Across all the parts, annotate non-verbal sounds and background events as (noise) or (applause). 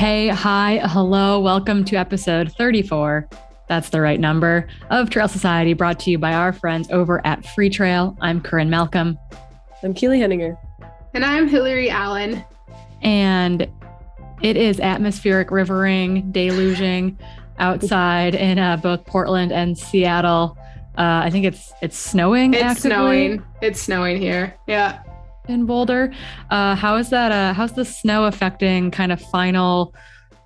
Hey, hi, hello, welcome to episode 34. That's the right number of Trail Society, brought to you by our friends over at Freetrail. I'm Corrine Malcolm. I'm Keely Henninger. And I'm Hillary Allen. And it is atmospheric rivering, deluging outside in uh, both Portland and Seattle. Uh, I think it's it's snowing. It's actively. snowing. It's snowing here. Yeah in Boulder. Uh, how is that? Uh, how's the snow affecting kind of final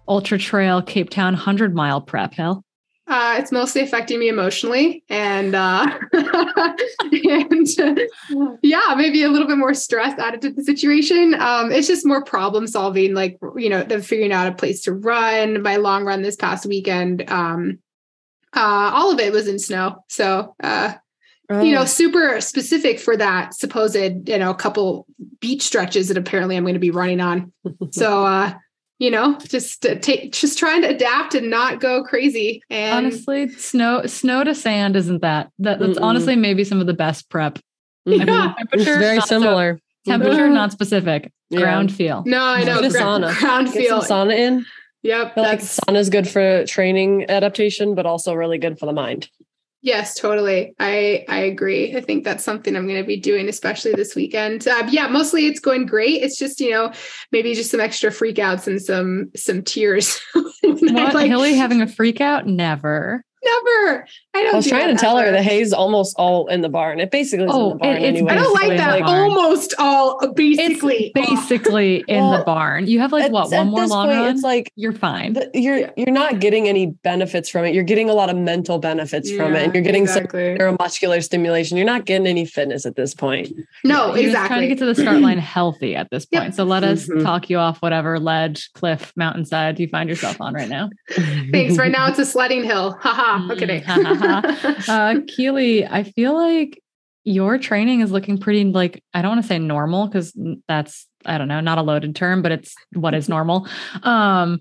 ultra trail Cape Town 100 mile prep, Hill? Uh, it's mostly affecting me emotionally and uh, (laughs) and yeah maybe a little bit more stress added to the situation um, it's just more problem solving like you know the figuring out a place to run my long run this past weekend um, uh, all of it was in snow so uh, oh. you know, oh. super specific for that supposed, you know, couple beach stretches that apparently I'm going to be running on. (laughs) so, uh, you know, just uh, take, just trying to adapt and not go crazy. And honestly, snow, snow to sand isn't that, that that's Mm-mm. honestly maybe some of the best prep. Yeah. I mean, it's very similar. So, temperature, not specific. Yeah. Ground feel. No, I know. Gra- sauna. Ground Get feel. sauna in. Yep. Like sauna is good for training adaptation, but also really good for the mind. Yes, totally. I I agree. I think that's something I'm going to be doing, especially this weekend. Uh, yeah, mostly it's going great. It's just you know maybe just some extra freakouts and some some tears. (laughs) what like, Hilly having a freak out? Never never. I don't. I was trying to tell ever. her the hay's almost all in the barn. It basically is oh, in the barn anyway. I don't like that. Almost all, uh, basically, it's basically (laughs) in well, the barn. You have like what one more long point, run? It's like you're fine. The, you're yeah. you're not getting any benefits from it. You're getting a lot of mental benefits yeah, from it, and you're getting exactly. some neuromuscular stimulation. You're not getting any fitness at this point. No, you're exactly. trying to get to the start line healthy at this point. Yep. So let us mm-hmm. talk you off whatever ledge, cliff, mountainside you find yourself on right now. Thanks. Right (laughs) now it's a sledding hill. Haha. Okay. (laughs) uh, Keely, I feel like your training is looking pretty like I don't want to say normal because that's I don't know, not a loaded term, but it's what is (laughs) normal. Um,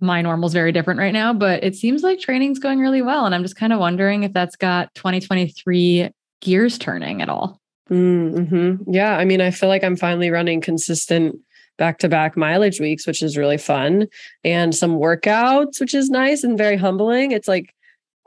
my normal is very different right now, but it seems like training's going really well, and I'm just kind of wondering if that's got 2023 gears turning at all. Mm-hmm. Yeah, I mean, I feel like I'm finally running consistent back to back mileage weeks, which is really fun, and some workouts, which is nice and very humbling. It's like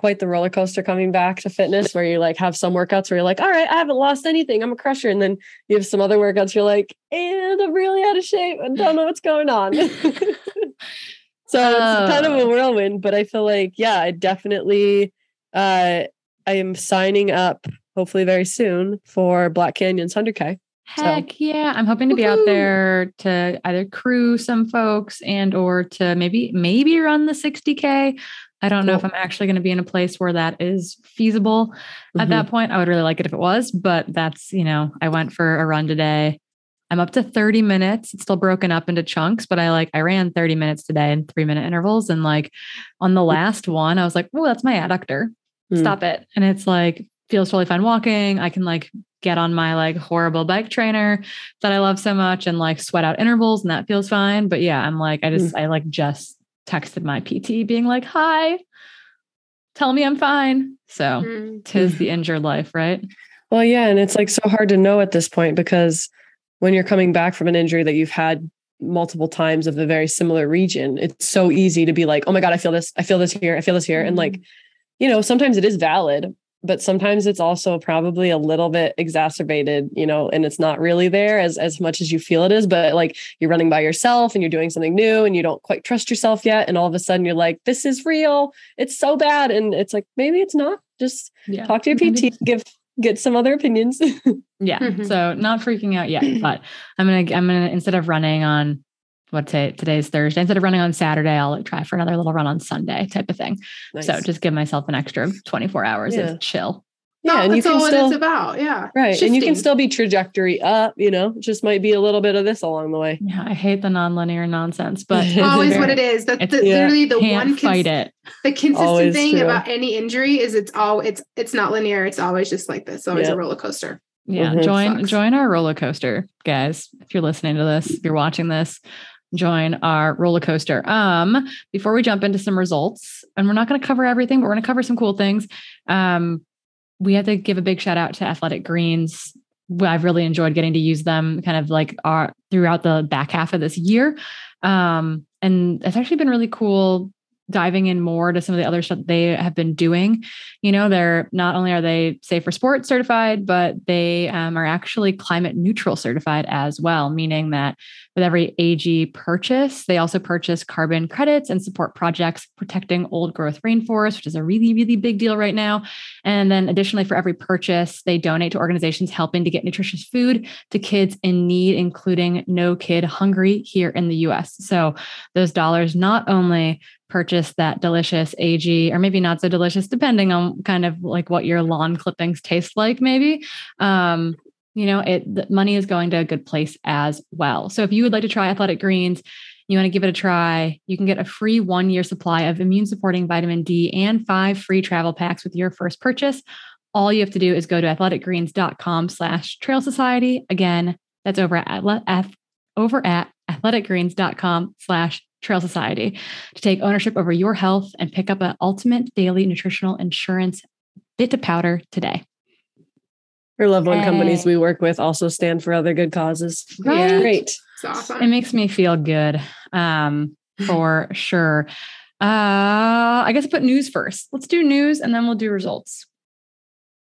quite the roller coaster coming back to fitness where you like have some workouts where you're like, all right, I haven't lost anything. I'm a crusher. And then you have some other workouts you're like, and I'm really out of shape and don't know what's going on. (laughs) so it's kind of a oh. whirlwind, but I feel like, yeah, I definitely uh I am signing up hopefully very soon for Black Canyon's 100K. Heck so. yeah. I'm hoping to be Woo-hoo. out there to either crew some folks and or to maybe maybe run the 60k. I don't cool. know if I'm actually going to be in a place where that is feasible mm-hmm. at that point. I would really like it if it was, but that's, you know, I went for a run today. I'm up to 30 minutes. It's still broken up into chunks, but I like I ran 30 minutes today in 3 minute intervals and like on the last one I was like, "Oh, that's my adductor. Mm. Stop it." And it's like feels totally fine walking. I can like get on my like horrible bike trainer that I love so much and like sweat out intervals and that feels fine. But yeah, I'm like I just mm. I like just texted my PT being like, "Hi, tell me I'm fine." So, mm-hmm. tis the injured life, right? Well, yeah, and it's like so hard to know at this point because when you're coming back from an injury that you've had multiple times of the very similar region, it's so easy to be like, "Oh my god, I feel this. I feel this here. I feel this here." Mm-hmm. And like, you know, sometimes it is valid, but sometimes it's also probably a little bit exacerbated you know and it's not really there as as much as you feel it is but like you're running by yourself and you're doing something new and you don't quite trust yourself yet and all of a sudden you're like this is real. It's so bad. And it's like maybe it's not. Just yeah. talk to your pt give get some other opinions. (laughs) Yeah. Mm-hmm. so not freaking out yet (clears throat) but i'm gonna i'm gonna instead of running on what say today's Thursday. Instead of running on Saturday, I'll like try for another little run on Sunday type of thing. Nice. So just give myself an extra 24 hours yeah. of chill. Yeah, no, and you can still, it's about. Yeah. Right. Shifting. And you can still be trajectory up, you know, just might be a little bit of this along the way. Yeah. I hate the nonlinear nonsense, (laughs) but always very, what it (laughs) is. That's the, yeah. literally the one cons- fight it. The consistent always thing true. about any injury is it's all it's it's not linear. It's always just like this, always yeah. a roller coaster. Yeah. Mm-hmm. Join Sucks. join our roller coaster, guys. If you're listening to this, if you're watching this, join our roller coaster. Um, before we jump into some results, and we're not going to cover everything, but we're going to cover some cool things. Um, we have to give a big shout out to Athletic Greens. I've really enjoyed getting to use them kind of like our throughout the back half of this year. Um, and it's actually been really cool diving in more to some of the other stuff they have been doing. You know, they're not only are they safe for sport certified, but they um, are actually climate neutral certified as well, meaning that with every AG purchase, they also purchase carbon credits and support projects protecting old growth rainforest, which is a really, really big deal right now. And then additionally, for every purchase, they donate to organizations helping to get nutritious food to kids in need, including No Kid Hungry here in the US. So those dollars not only purchase that delicious AG, or maybe not so delicious, depending on kind of like what your lawn clippings taste like, maybe. Um, you know, it the money is going to a good place as well. So if you would like to try Athletic Greens, you want to give it a try, you can get a free one year supply of immune supporting vitamin D and five free travel packs with your first purchase. All you have to do is go to athleticgreens.com slash trail society. Again, that's over at, over at athleticgreens.com slash Trail Society to take ownership over your health and pick up an ultimate daily nutritional insurance bit to powder today. Our loved one companies we work with also stand for other good causes. Right. Great. awesome. It makes me feel good um, for (laughs) sure. Uh, I guess I put news first. Let's do news and then we'll do results.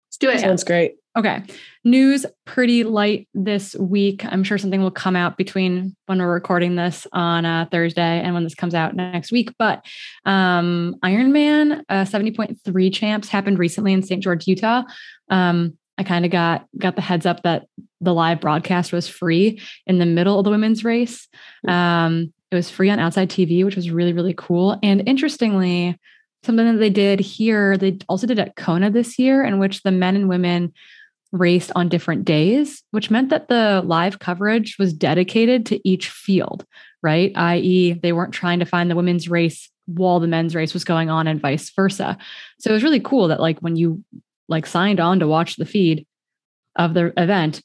Let's do it. Sounds great. Okay. News pretty light this week. I'm sure something will come out between when we're recording this on uh, Thursday and when this comes out next week. But um, Ironman uh, 70.3 champs happened recently in St. George, Utah. Um, I kind of got got the heads up that the live broadcast was free in the middle of the women's race. Um, it was free on Outside TV, which was really really cool. And interestingly, something that they did here, they also did at Kona this year, in which the men and women raced on different days, which meant that the live coverage was dedicated to each field, right? I.e., they weren't trying to find the women's race while the men's race was going on and vice versa. So it was really cool that like when you like signed on to watch the feed of the event,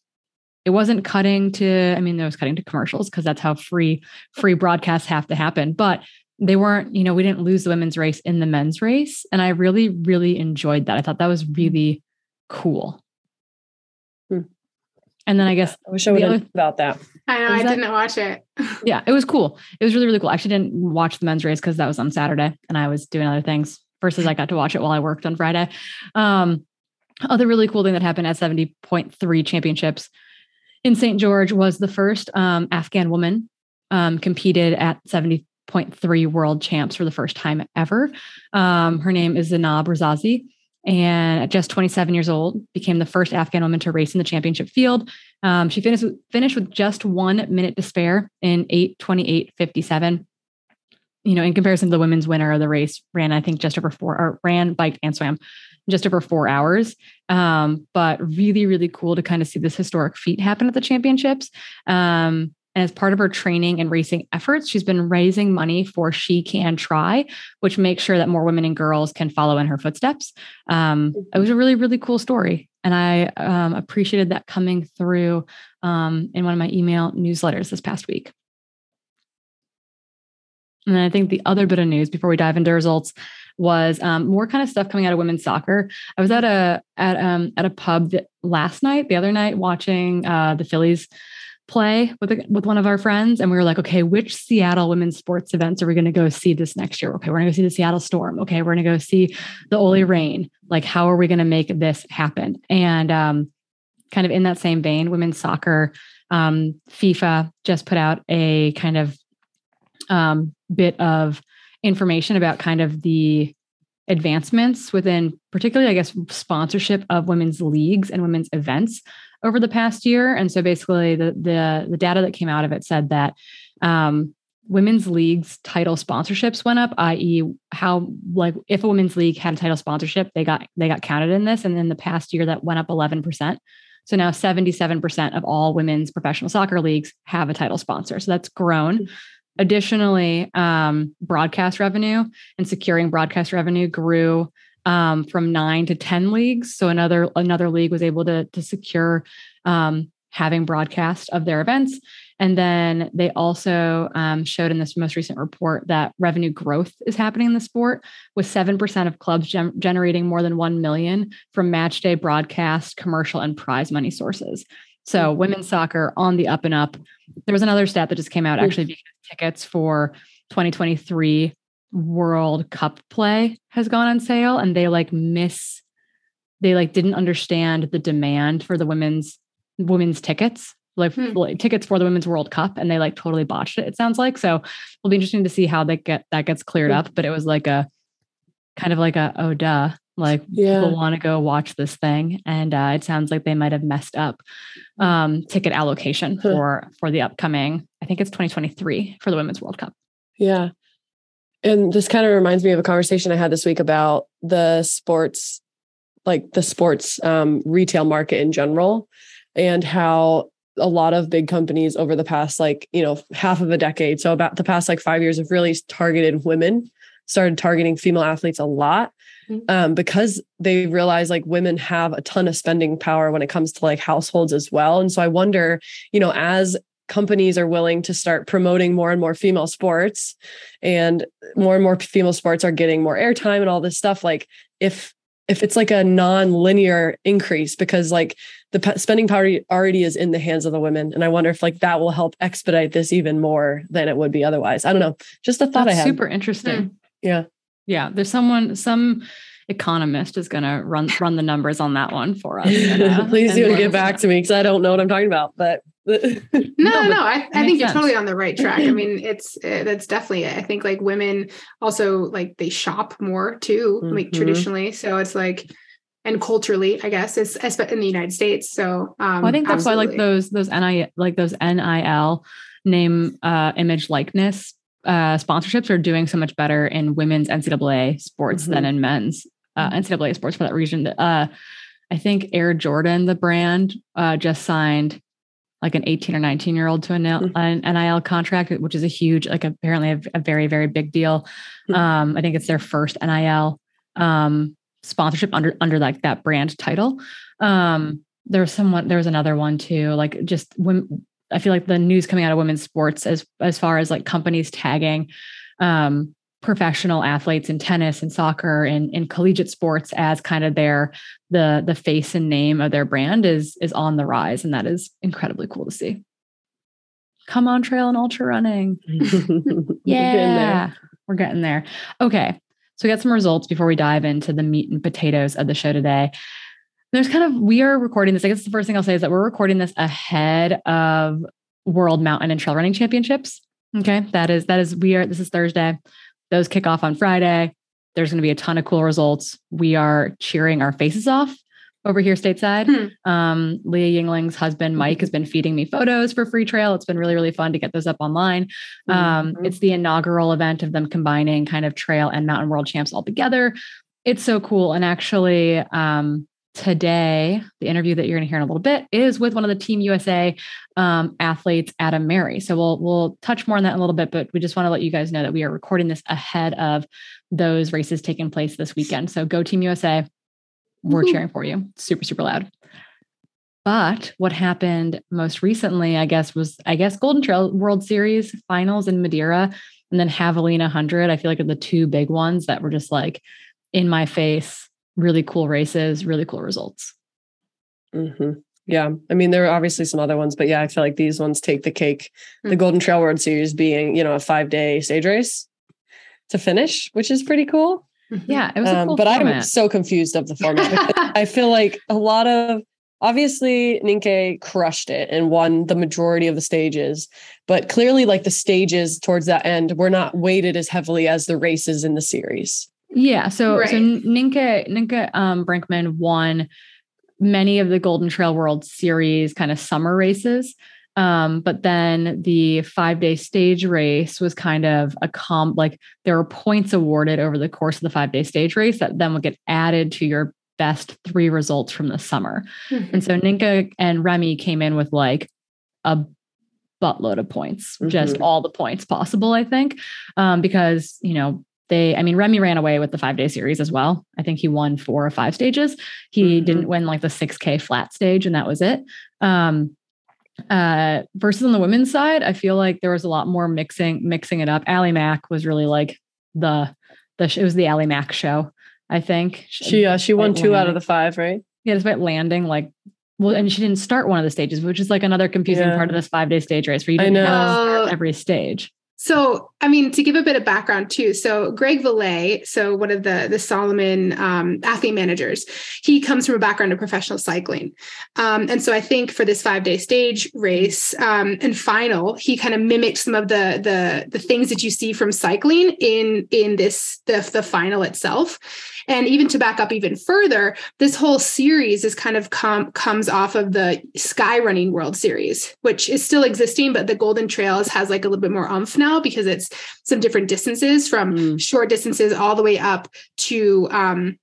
it wasn't cutting to, I mean, there was cutting to commercials because that's how free free broadcasts have to happen. But they weren't, you know, we didn't lose the women's race in the men's race. And I really, really enjoyed that. I thought that was mm. really cool. And then I guess I wish I would have other- about that. I know. Was I that- didn't watch it. (laughs) yeah, it was cool. It was really, really cool. I actually didn't watch the men's race because that was on Saturday and I was doing other things versus I got to watch it while I worked on Friday. Um, other really cool thing that happened at 70.3 championships in St. George was the first um, Afghan woman um, competed at 70.3 world champs for the first time ever. Um, her name is Zainab Razazi. And at just 27 years old, became the first Afghan woman to race in the championship field. Um, she finished finished with just one minute to spare in 8:28:57. You know, in comparison to the women's winner of the race, ran I think just over four, or ran, biked, and swam just over four hours. Um, but really, really cool to kind of see this historic feat happen at the championships. Um, and as part of her training and racing efforts, she's been raising money for She Can Try, which makes sure that more women and girls can follow in her footsteps. Um, it was a really, really cool story. And I um, appreciated that coming through um, in one of my email newsletters this past week. And I think the other bit of news before we dive into results was um, more kind of stuff coming out of women's soccer. I was at a at um at a pub last night, the other night, watching uh, the Phillies play with a, with one of our friends, and we were like, okay, which Seattle women's sports events are we going to go see this next year? Okay, we're going to go see the Seattle Storm. Okay, we're going to go see the OL Reign. Like, how are we going to make this happen? And um, kind of in that same vein, women's soccer, um, FIFA just put out a kind of um, bit of information about kind of the advancements within particularly i guess sponsorship of women's leagues and women's events over the past year. And so basically the the, the data that came out of it said that um, women's leagues title sponsorships went up i.e how like if a women's league had a title sponsorship they got they got counted in this. And in the past year that went up 11% so now 77% of all women's professional soccer leagues have a title sponsor. So that's grown. Additionally, um, broadcast revenue and securing broadcast revenue grew um, from nine to ten leagues. So another another league was able to to secure um, having broadcast of their events, and then they also um, showed in this most recent report that revenue growth is happening in the sport, with seven percent of clubs gem- generating more than one million from match day broadcast, commercial, and prize money sources. So women's soccer on the up and up. There was another stat that just came out actually because tickets for 2023 World Cup play has gone on sale and they like miss they like didn't understand the demand for the women's women's tickets like, Hmm. like tickets for the women's world cup and they like totally botched it it sounds like so it'll be interesting to see how they get that gets cleared Hmm. up but it was like a kind of like a oh duh like Yeah. people want to go watch this thing and uh, it sounds like they might have messed up um, ticket allocation Huh. for for the upcoming i think it's 2023 for the women's world cup Yeah. And this kind of reminds me of a conversation I had this week about the sports, like the sports um, retail market in general, and how a lot of big companies over the past, like, you know, half of a decade, so about the past like five years, have really targeted women, started targeting female athletes a lot. Mhm. Um, because they realize like women have a ton of spending power when it comes to like households as well. And so I wonder, you know, as companies are willing to start promoting more and more female sports and more and more female sports are getting more airtime and all this stuff like if if it's like a non-linear increase because like the p- spending power already is in the hands of the women and i wonder if like that will help expedite this even more than it would be otherwise. I don't know. Just a thought that's i had. super interesting. Yeah. Yeah there's someone some economist is going to run run the numbers on that one for us and, uh, (laughs) please and do let get back to me because i don't know what i'm talking about but (laughs) No, No, no, I, I think you're sense. totally on the right track. I mean, it's uh, that's definitely it. I think like women also like they shop more too, like Mhm. traditionally. So it's like, and culturally, I guess it's in the United States. So um, Well, I think that's why like those those NI like those NIL name uh image likeness uh sponsorships are doing so much better in women's NCAA sports than in men's uh NCAA sports for that region. Uh I think Air Jordan, the brand, uh just signed like an 18 or 19 year old to a nil- Mhm. an NIL contract, which is a huge, like apparently a, a very, very big deal. Mhm. Um, I think it's their first NIL um, sponsorship under under like that brand title. Um, there was someone, there was another one too, like just when I feel like the news coming out of women's sports as as far as like companies tagging um professional athletes in tennis and soccer and in collegiate sports as kind of their the the face and name of their brand is is on the rise and that is incredibly cool to see. Come on trail and ultra running. (laughs) Yeah we're getting there. Okay so we got some results before we dive into the meat and potatoes of the show today. There's kind of we are recording this i guess the first thing i'll say is that we're recording this ahead of world mountain and trail running championships. Okay that is that is we are this is thursday those kick off on friday. There's going to be a ton of cool results. We are cheering our faces off over here stateside. Hmm. um, leah yingling's husband mike has been feeding me photos for Freetrail. It's been really really fun to get those up online. Um, Mhm. it's the inaugural event of them combining kind of trail and mountain world champs all together. It's so cool. And actually um, today the interview that you're going to hear in a little bit is with one of the team usa um, athletes Adam Merry. So we'll we'll touch more on that in a little bit but we just want to let you guys know that we are recording this ahead of those races taking place this weekend. So go team usa we're cheering for you. Super super loud. But what happened most recently i guess was i guess golden trail world series finals in madeira and then javelina 100 i feel like are the two big ones that were just like in my face really cool races really cool results hmm Yeah. I mean, there are obviously some other ones, but yeah, I feel like these ones take the cake. The Mhm. Golden Trail World Series being, you know, a five day stage race to finish, which is pretty cool. yeah it was a Um, cool but I'm so confused of the format. (laughs) I feel like a lot of obviously Nienke crushed it and won the majority of the stages, but clearly, like the stages towards that end were not weighted as heavily as the races in the series. Yeah. So Right. so Nienke Nienke um, Brinkman won many of the Golden Trail World Series kind of summer races. Um, but then the five day stage race was kind of a comp like there were points awarded over the course of the five day stage race that then would get added to your best three results from the summer. Mhm. And so Nienke and Remy came in with like a buttload of points, just Mhm. all the points possible, I think. Um, because, you know, they, I mean, Remy ran away with the five day series as well. I think he won four or five stages. He Mhm. didn't win like the 6K flat stage, and that was it. Um, uh, versus on the women's side, I feel like there was a lot more mixing, mixing it up. Allie Mack was really like the, the, it was the Allie Mack show, I think. She uh, she won Despite two out of the five, right? yeah, despite landing like well, and she didn't start one of the stages, which is like another confusing Yeah. part of this five day stage race where you I didn't have know. to every stage. So, I mean, to give a bit of background too. So, Greg Vollet, so one of the the Salomon um, athlete managers, he comes from a background of professional cycling, um, and so I think for this five day stage race um, and final, he kind of mimicked some of the the the things that you see from cycling in in this the the final itself. And even to back up even further, this whole series is kind of com- comes off of the Sky Running World Series, which is still existing, but the Golden Trails has like a little bit more umph now because it's some different distances from mm. short distances all the way up to um,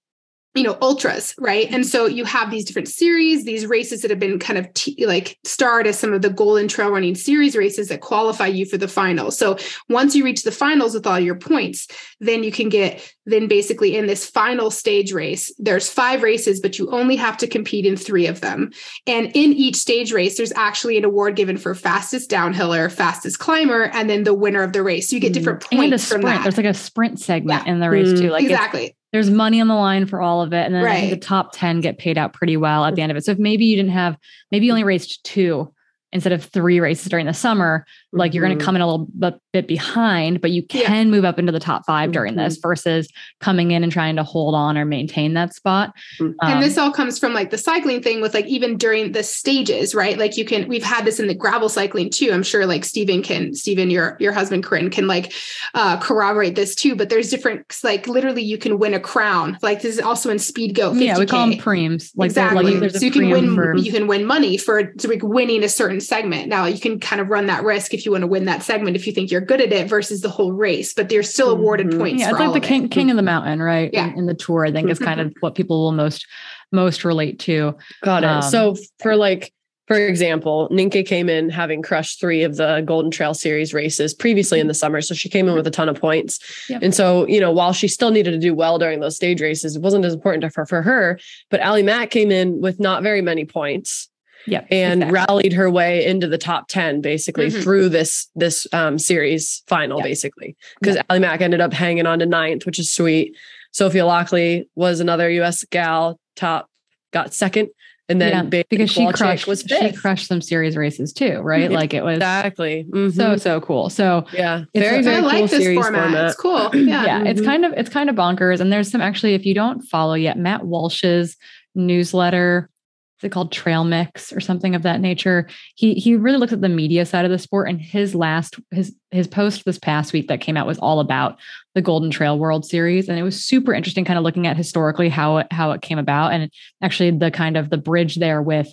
you know ultras right? And so you have these different series these races that have been kind of t- like starred as some of the golden trail running series races that qualify you for the finals. So once you reach the finals with all your points then you can get then basically in this final stage race there's five races but you only have to compete in three of them. And in each stage race there's actually an award given for fastest downhiller fastest climber and then the winner of the race. So you get mm. different points and a sprint. there's like a sprint segment yeah. in the race too. Like exactly there's money on the line for all of it. And then right. the top 10 get paid out pretty well at the end of it. So if maybe you didn't have, maybe you only raised two instead of three races during the summer, like mm-hmm. you're going to come in a little bit behind, but you can yeah. move up into the top 5 during mm-hmm. this versus coming in and trying to hold on or maintain that spot. Mm-hmm. Um, and this all comes from like the cycling thing with like even during the stages, right? Like you can, we've had this in the gravel cycling too. I'm sure like Stephen can, Stephen, your, your husband, Corrine can like uh, corroborate this too, but there's different, like literally you can win a crown. Like this is also in speed goat. Yeah. We call them preems. Like exactly. Like so you can win, for... you can win money for like winning a certain segment. Now you can kind of run that risk if you want to win that segment, if you think you're good at it versus the whole race, but they're still awarded mm-hmm. points. Yeah, it's like the king, king of the mountain, right? Yeah. In, in the tour, I think is kind of what people will most most relate to. Got it. Um, so for like for example, Nienke came in having crushed three of the Golden Trail Series races previously in the summer. So she came in with a ton of points. Yep. And so, you know, while she still needed to do well during those stage races, it wasn't as important for, for her. But Ali Mack came in with not very many points yep, and exactly. rallied her way into the top 10 basically mm-hmm. through this this um, series final yep. basically because yep. Ali Mack ended up hanging on to ninth which is sweet Sophia Laukli was another US gal top got second and then yeah, because she crushed was fifth. she crushed some series races too right like it was exactly mm-hmm. so so cool so yeah very very I cool like this format. format. it's cool (clears throat) yeah yeah mm-hmm. it's kind of it's kind of bonkers and there's some actually if you don't follow yet Matt Walsh's newsletter is it called trail mix or something of that nature he he really looks at the media side of the sport and his last his his post this past week that came out was all about the golden trail world series and it was super interesting kind of looking at historically how it how it came about and actually the kind of the bridge there with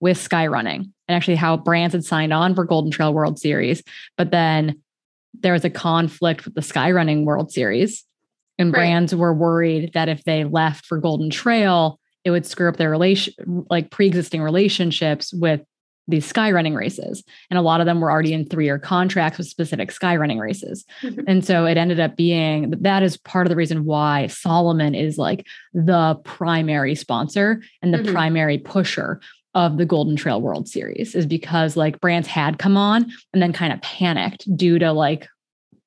with sky running and actually how brands had signed on for golden trail world series but then there was a conflict with the sky running world series and right. brands were worried that if they left for golden trail it would screw up their relation like pre-existing relationships with these sky running races and a lot of them were already in three-year contracts with specific sky running races mm-hmm. and so it ended up being that is part of the reason why salomon is like the primary sponsor and the mm-hmm. primary pusher of the golden trail world series is because like brands had come on and then kind of panicked due to like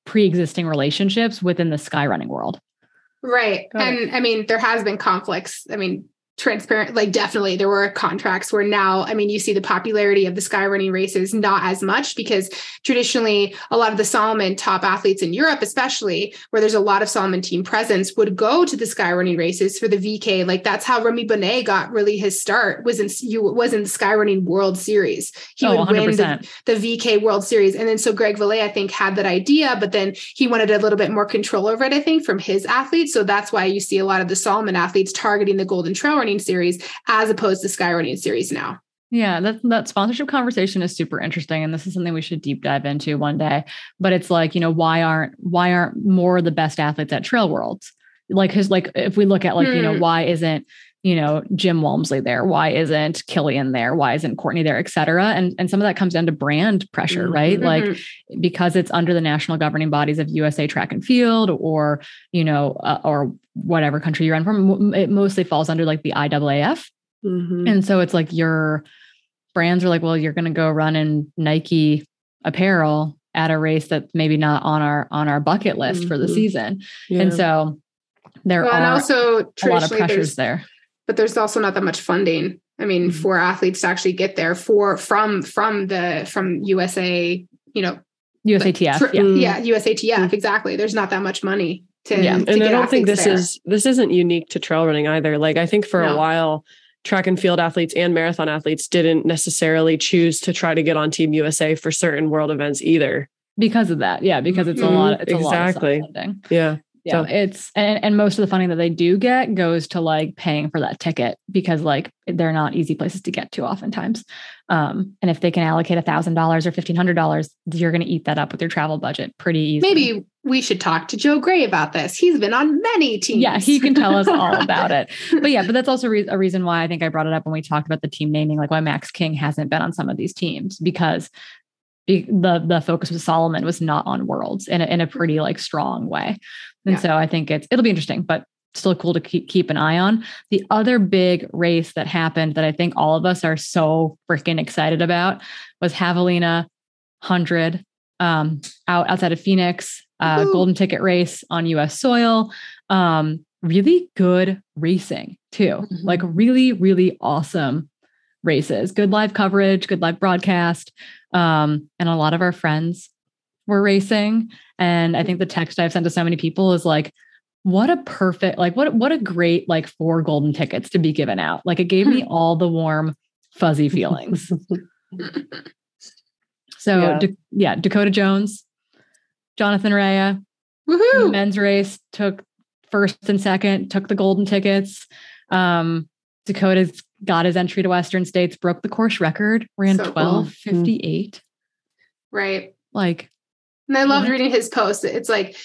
pre-existing relationships within the sky running world Right. Got and it. I mean, there has been conflicts. I mean, transparent like definitely there were contracts where now i mean you see the popularity of the sky running races not as much because traditionally a lot of the salomon top athletes in europe especially where there's a lot of salomon team presence would go to the sky running races for the vk like that's how remy bonnet got really his start was in you was in the sky running world series. He oh, would 100%. win the, the, vk world series. And then so Greg Vollet i think had that idea but then he wanted a little bit more control over it i think from his athletes. So that's why you see a lot of the salomon athletes targeting the golden trail running series as opposed to sky running series now. Yeah, that that sponsorship conversation is super interesting, and this is something we should deep dive into one day. But it's like, you know, why aren't why aren't more the best athletes at Trail Worlds? Like his like if we look at like, hmm. you know, hmm. why isn't you know Jim Walmsley there? Why isn't Kilian there? Why isn't Courtney there, et cetera? And and some of that comes down to brand pressure, mm-hmm. right? Like because it's under the national governing bodies of USA Track and Field, or you know, uh, or whatever country you're in from, it mostly falls under like the IAAF. Mm-hmm. And so it's like your brands are like, well, you're going to go run in Nike apparel at a race that's maybe not on our on our bucket list mm-hmm. for the mm-hmm. season. Yeah. And so there well, are and also a lot of pressures there. But there's also not that much funding. I mean, mm-hmm. for athletes to actually get there for from from the from USA, you know, USATF. Like, yeah. mm. yeah, USATF. Exactly. There's not that much money to. Yeah, to and I don't think this there. is this isn't unique to trail running either. Like I think for No. a while, track and field athletes and marathon athletes didn't necessarily choose to try to get on Team USA for certain world events either. Because of that. Yeah. Because it's a Mhm. lot. It's Exactly. a lot of. Yeah. Yeah. So- It's and, and most of the funding that they do get goes to like paying for that ticket because like they're not easy places to get to oftentimes. Um, and if they can allocate a thousand dollars or fifteen hundred dollars, you're gonna eat that up with your travel budget pretty easily. Maybe we should talk to Joe Gray about this. He's been on many teams. Yeah, he can tell us all about it. (laughs) But yeah, but that's also re- a reason why I think I brought it up when we talked about the team naming, like why Max King hasn't been on some of these teams because be- the the focus with Salomon was not on worlds in a, in a pretty like strong way, and Yeah. so I think it's it'll be interesting, but still cool to keep keep an eye on. The other big race that happened that I think all of us are so freaking excited about was Javelina hundred um, out outside of Phoenix, uh, golden ticket race on U.S. soil. Um, really good racing too, Mhm. like really really awesome races. Good live coverage, good live broadcast, um, and a lot of our friends were racing. And I think the text I've sent to so many people is like, what a perfect, like what what a great like four golden tickets to be given out. Like it gave me all the warm, fuzzy feelings. (laughs) So Yeah. Da- yeah, Dakota Jones, Jonathan Rea, Woohoo. men's race took first and second, took the golden tickets. Um, Dakota's got his entry to Western States, broke the course record, ran So cool. twelve fifty eight. Right. Like And I loved reading his post. It's like,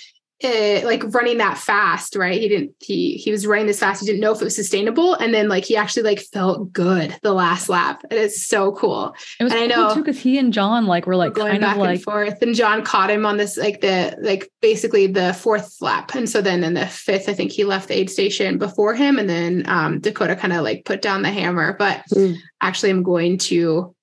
eh, like running that fast, right? He didn't. He he was running this fast. He didn't know if it was sustainable, and then like he actually like felt good the last lap. It is so cool. it was And I know. too because he and John like were like going kind back of like and forth. And John caught him on this like the like basically the fourth lap, and so then in the fifth, I think he left the aid station before him, and then um, Dakota kind of like put down the hammer. But Mm. actually, I'm going to.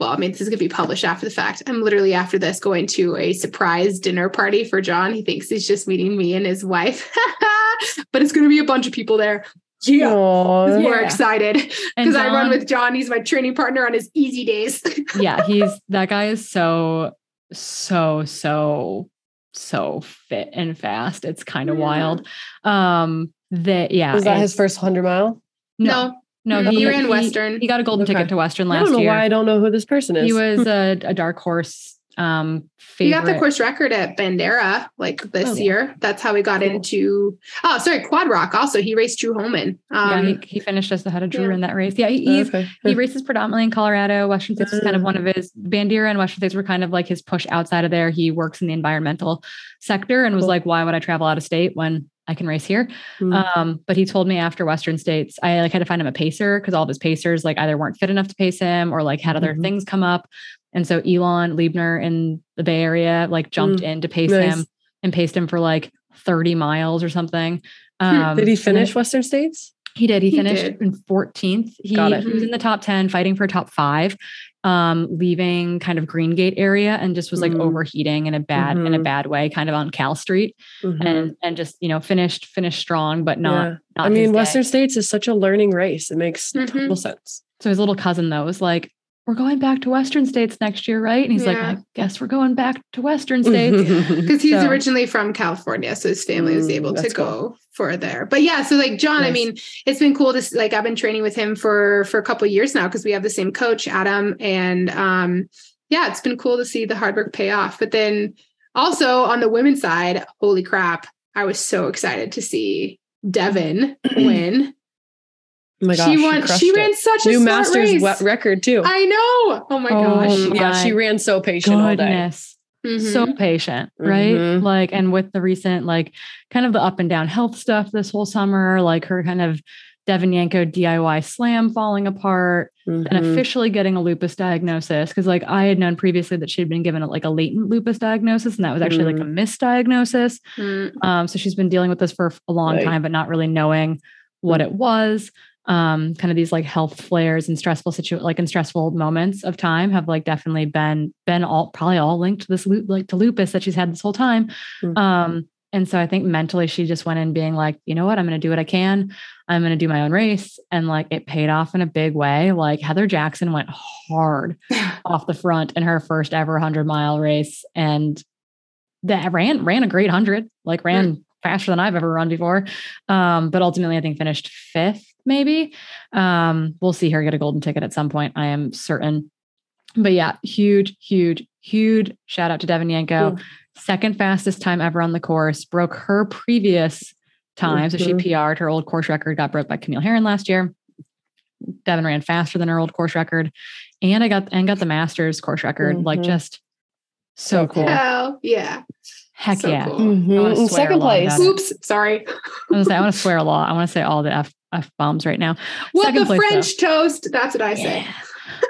Well, I mean, this is going to be published after the fact. I'm literally after this going to a surprise dinner party for John. He thinks he's just meeting me and his wife, (laughs) but it's going to be a bunch of people there. Yeah. Aw. We're Yeah. excited because I run with John. He's my training partner on his easy days. (laughs) yeah, he's that guy is so, so, so, so fit and fast. It's kind of Yeah. wild. Um, that yeah, Was that his first hundred mile? no, no, No, he ran Western. He got a golden Okay. ticket to Western last year. I don't know year. why I don't know who this person is. He was (laughs) a, a dark horse um He got the course record at Bandera like this Oh, yeah. year. That's how we got Cool. into. Oh, sorry, Quad Rock. Also, he raced Drew Holman. yeah, Um, he, he finished as the head of Drew yeah. in that race. Yeah, he, he's okay. he races predominantly in Colorado. Western States is kind of one of his Bandera and Western States were kind of like his push outside of there. He works in the environmental sector and was like, why would I travel out of state when I can race here? Mm. Um, but he told me after Western States, I like had to find him a pacer because all of his pacers like either weren't fit enough to pace him or like had other Mhm. things come up. And so Elon Liebner in the Bay Area like jumped in to pace Nice. him and paced him for like 30 miles or something. Um, Did he finish Western States? he did. He, He finished did. in 14th. He, he was in the top 10, fighting for top five, um, leaving kind of Green Gate area and just was like Mm. overheating in a bad in a Mhm. bad way, kind of on Cal Street, Mhm. and and just you know finished finished strong, but not. Yeah. not I mean, day. Western States is such a learning race. It makes total sense. So his little cousin though was like, "We're going back to Western States next year, right?" And he's like, "I guess we're going back to Western States." (laughs) because he's So- originally from California, so his family was Mm, able to go cool. for there. But yeah, so like John, I mean, it's been cool to like I've been training with him for for a couple of years now because we have the same coach, Adam, and um, yeah, it's been cool to see the hard work pay off. But then also on the women's side, holy crap, I was so excited to see Devon (clears throat) win. Oh my gosh, she won. crushed She ran such a new masters race. wet record too. I know. Oh my Oh gosh. Um, yeah, she ran so patient all day. Goodness. Mhm. so patient, right? Mhm. Like, and with the recent, like, kind of the up and down health stuff this whole summer, like her kind of Devon Yanko DIY slam falling apart and Mhm. officially getting a lupus diagnosis. Cause like I had known previously that she'd been given like a latent lupus diagnosis and that was actually like a misdiagnosis. Mm. Um, so she's been dealing with this for a long Right. time, but not really knowing what it was. Um, kind of these like health flares and stressful situ like in stressful moments of time have like definitely been been all probably all linked to this loop like to lupus that she's had this whole time. Mhm. Um, And so I think mentally she just went in being like, you know what, I'm going to do what I can. I'm going to do my own race. And like it paid off in a big way. Like Heather Jackson went hard (laughs) off the front in her first ever 100 mile race and that ran ran a great 100, like ran mm. faster than I've ever run before. Um, but ultimately I think finished fifth maybe. Um, we'll see her get a golden ticket at some point. I am certain. But yeah, huge, huge, huge shout out to Devon Yanko. Mm second fastest time ever on the course, broke her previous time. Mm-hmm. So she mm-hmm. PR'd her old course record, got broke by Camille Herron last year. Devon ran faster than her old course record. And I got and got the masters course record. Mm-hmm. Like just so cool. Hell yeah. Heck so yeah. Cool. Mm-hmm. second place. Oops. Sorry. I want to say I want to (laughs) swear a lot. I want to say all the F F bombs right now. Well, second the place, French though. toast. That's what I say. Yeah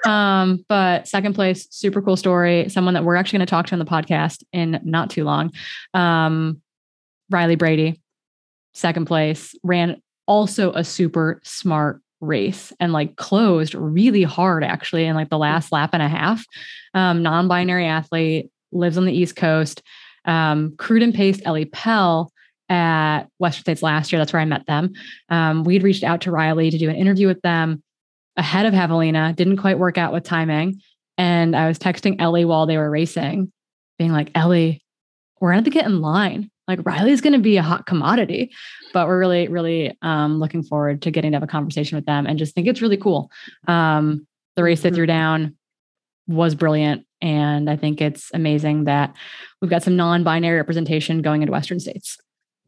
um, but second place, super cool story. Someone that we're actually going to talk to on the podcast in not too long. Um, Riley Brady, second place, ran also a super smart race and like closed really hard actually in like the last lap and a half. Um, non-binary athlete, lives on the East Coast. Um, crewed and paced Ellie Pell at Western States last year. That's where I met them. Um, we'd reached out to Riley to do an interview with them ahead of Javelina, didn't quite work out with timing. And I was texting Ellie while they were racing, being like, Ellie, we're going to get in line. Like Riley's going to be a hot commodity, but we're really, really um, looking forward to getting to have a conversation with them and just think it's really cool. Um, the race they threw mm-hmm. down was brilliant. And I think it's amazing that we've got some non binary representation going into Western states.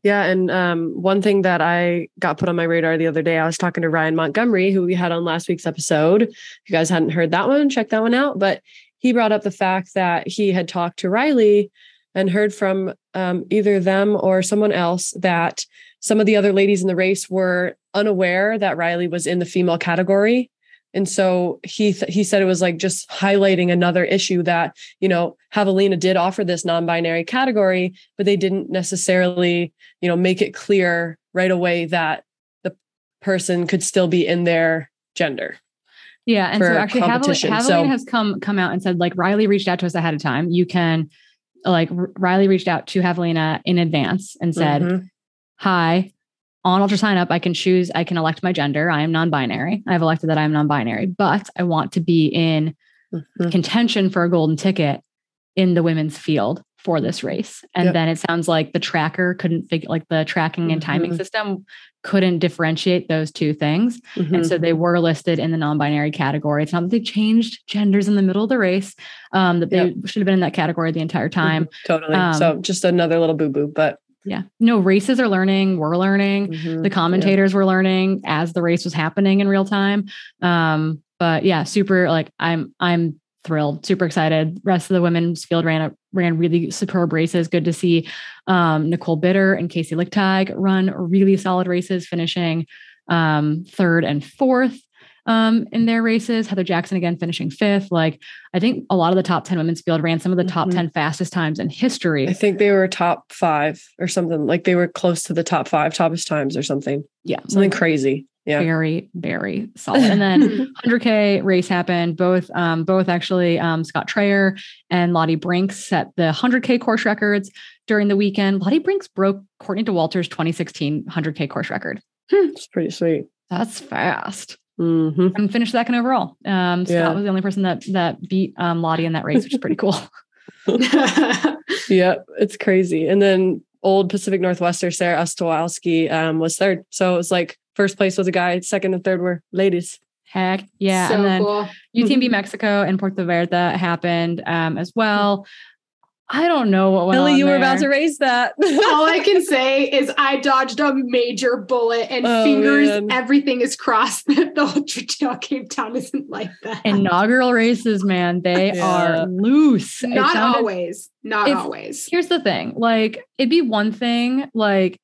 Yeah. And um, one thing that I got put on my radar the other day, I was talking to Ryan Montgomery, who we had on last week's episode. If you guys hadn't heard that one, check that one out. But he brought up the fact that he had talked to Riley and heard from um, either them or someone else that some of the other ladies in the race were unaware that Riley was in the female category and so he th- he said it was like just highlighting another issue that you know Javelina did offer this non-binary category, but they didn't necessarily you know make it clear right away that the person could still be in their gender. Yeah, and so actually Javelina, Javelina so, has come come out and said like Riley reached out to us ahead of time. You can like Riley reached out to Javelina in advance and said, mm-hmm. "Hi, on UltraSignup, I can choose, I can elect my gender. I am non binary. I've elected that I am non binary, but I want to be in mm-hmm. contention for a golden ticket in the women's field for this race. And yep. then it sounds like the tracker couldn't figure, like the tracking and timing mm-hmm. system couldn't differentiate those two things. Mm-hmm. And so they were listed in the non binary category. It's not that they changed genders in the middle of the race, um, that they yep. should have been in that category the entire mm-hmm. time. Totally. Um, so just another little boo boo, but yeah. No, races are learning. We're learning. Mm-hmm. The commentators yeah. were learning as the race was happening in real time. Um, but yeah, super like I'm I'm thrilled, super excited. Rest of the women's field ran a, ran really superb races. Good to see um, Nicole Bitter and Casey Lichtig run really solid races, finishing um, third and fourth um, in their races. Heather Jackson again finishing fifth. Like I think a lot of the top 10 women's field ran some of the top mm-hmm. 10 fastest times in history. I think they were top five or something. Like they were close to the top five toppest times or something. Yeah. Something like, crazy. Yeah. Very, very solid. And then (laughs) 100K race happened. Both, um, both actually, um, Scott Traer and Lottie Brinks set the 100K course records during the weekend. Lottie Brinks broke Courtney Dauwalter's 2016 100K course record. It's pretty sweet. That's fast. Mm-hmm. And finished second overall. Um, Scott yeah. was the only person that that beat um, Lottie in that race, which is pretty cool. (laughs) (laughs) yeah, it's crazy. And then old Pacific Northwester Sarah Ostowalski um, was third. So it was like first place was a guy, second and third were ladies. Heck yeah. So and then cool. UTMB Mexico and Puerto Vallarta happened um, as well. I don't know what went Billy, you there. were about to raise that. (laughs) All I can say (laughs) is I dodged a major bullet and oh, fingers, man. everything is crossed. that (laughs) the Ultra Trail Cape Town isn't like that. Inaugural races, man, they yeah. are loose. Not sounded, always. Not always. Here's the thing. Like, it'd be one thing, like,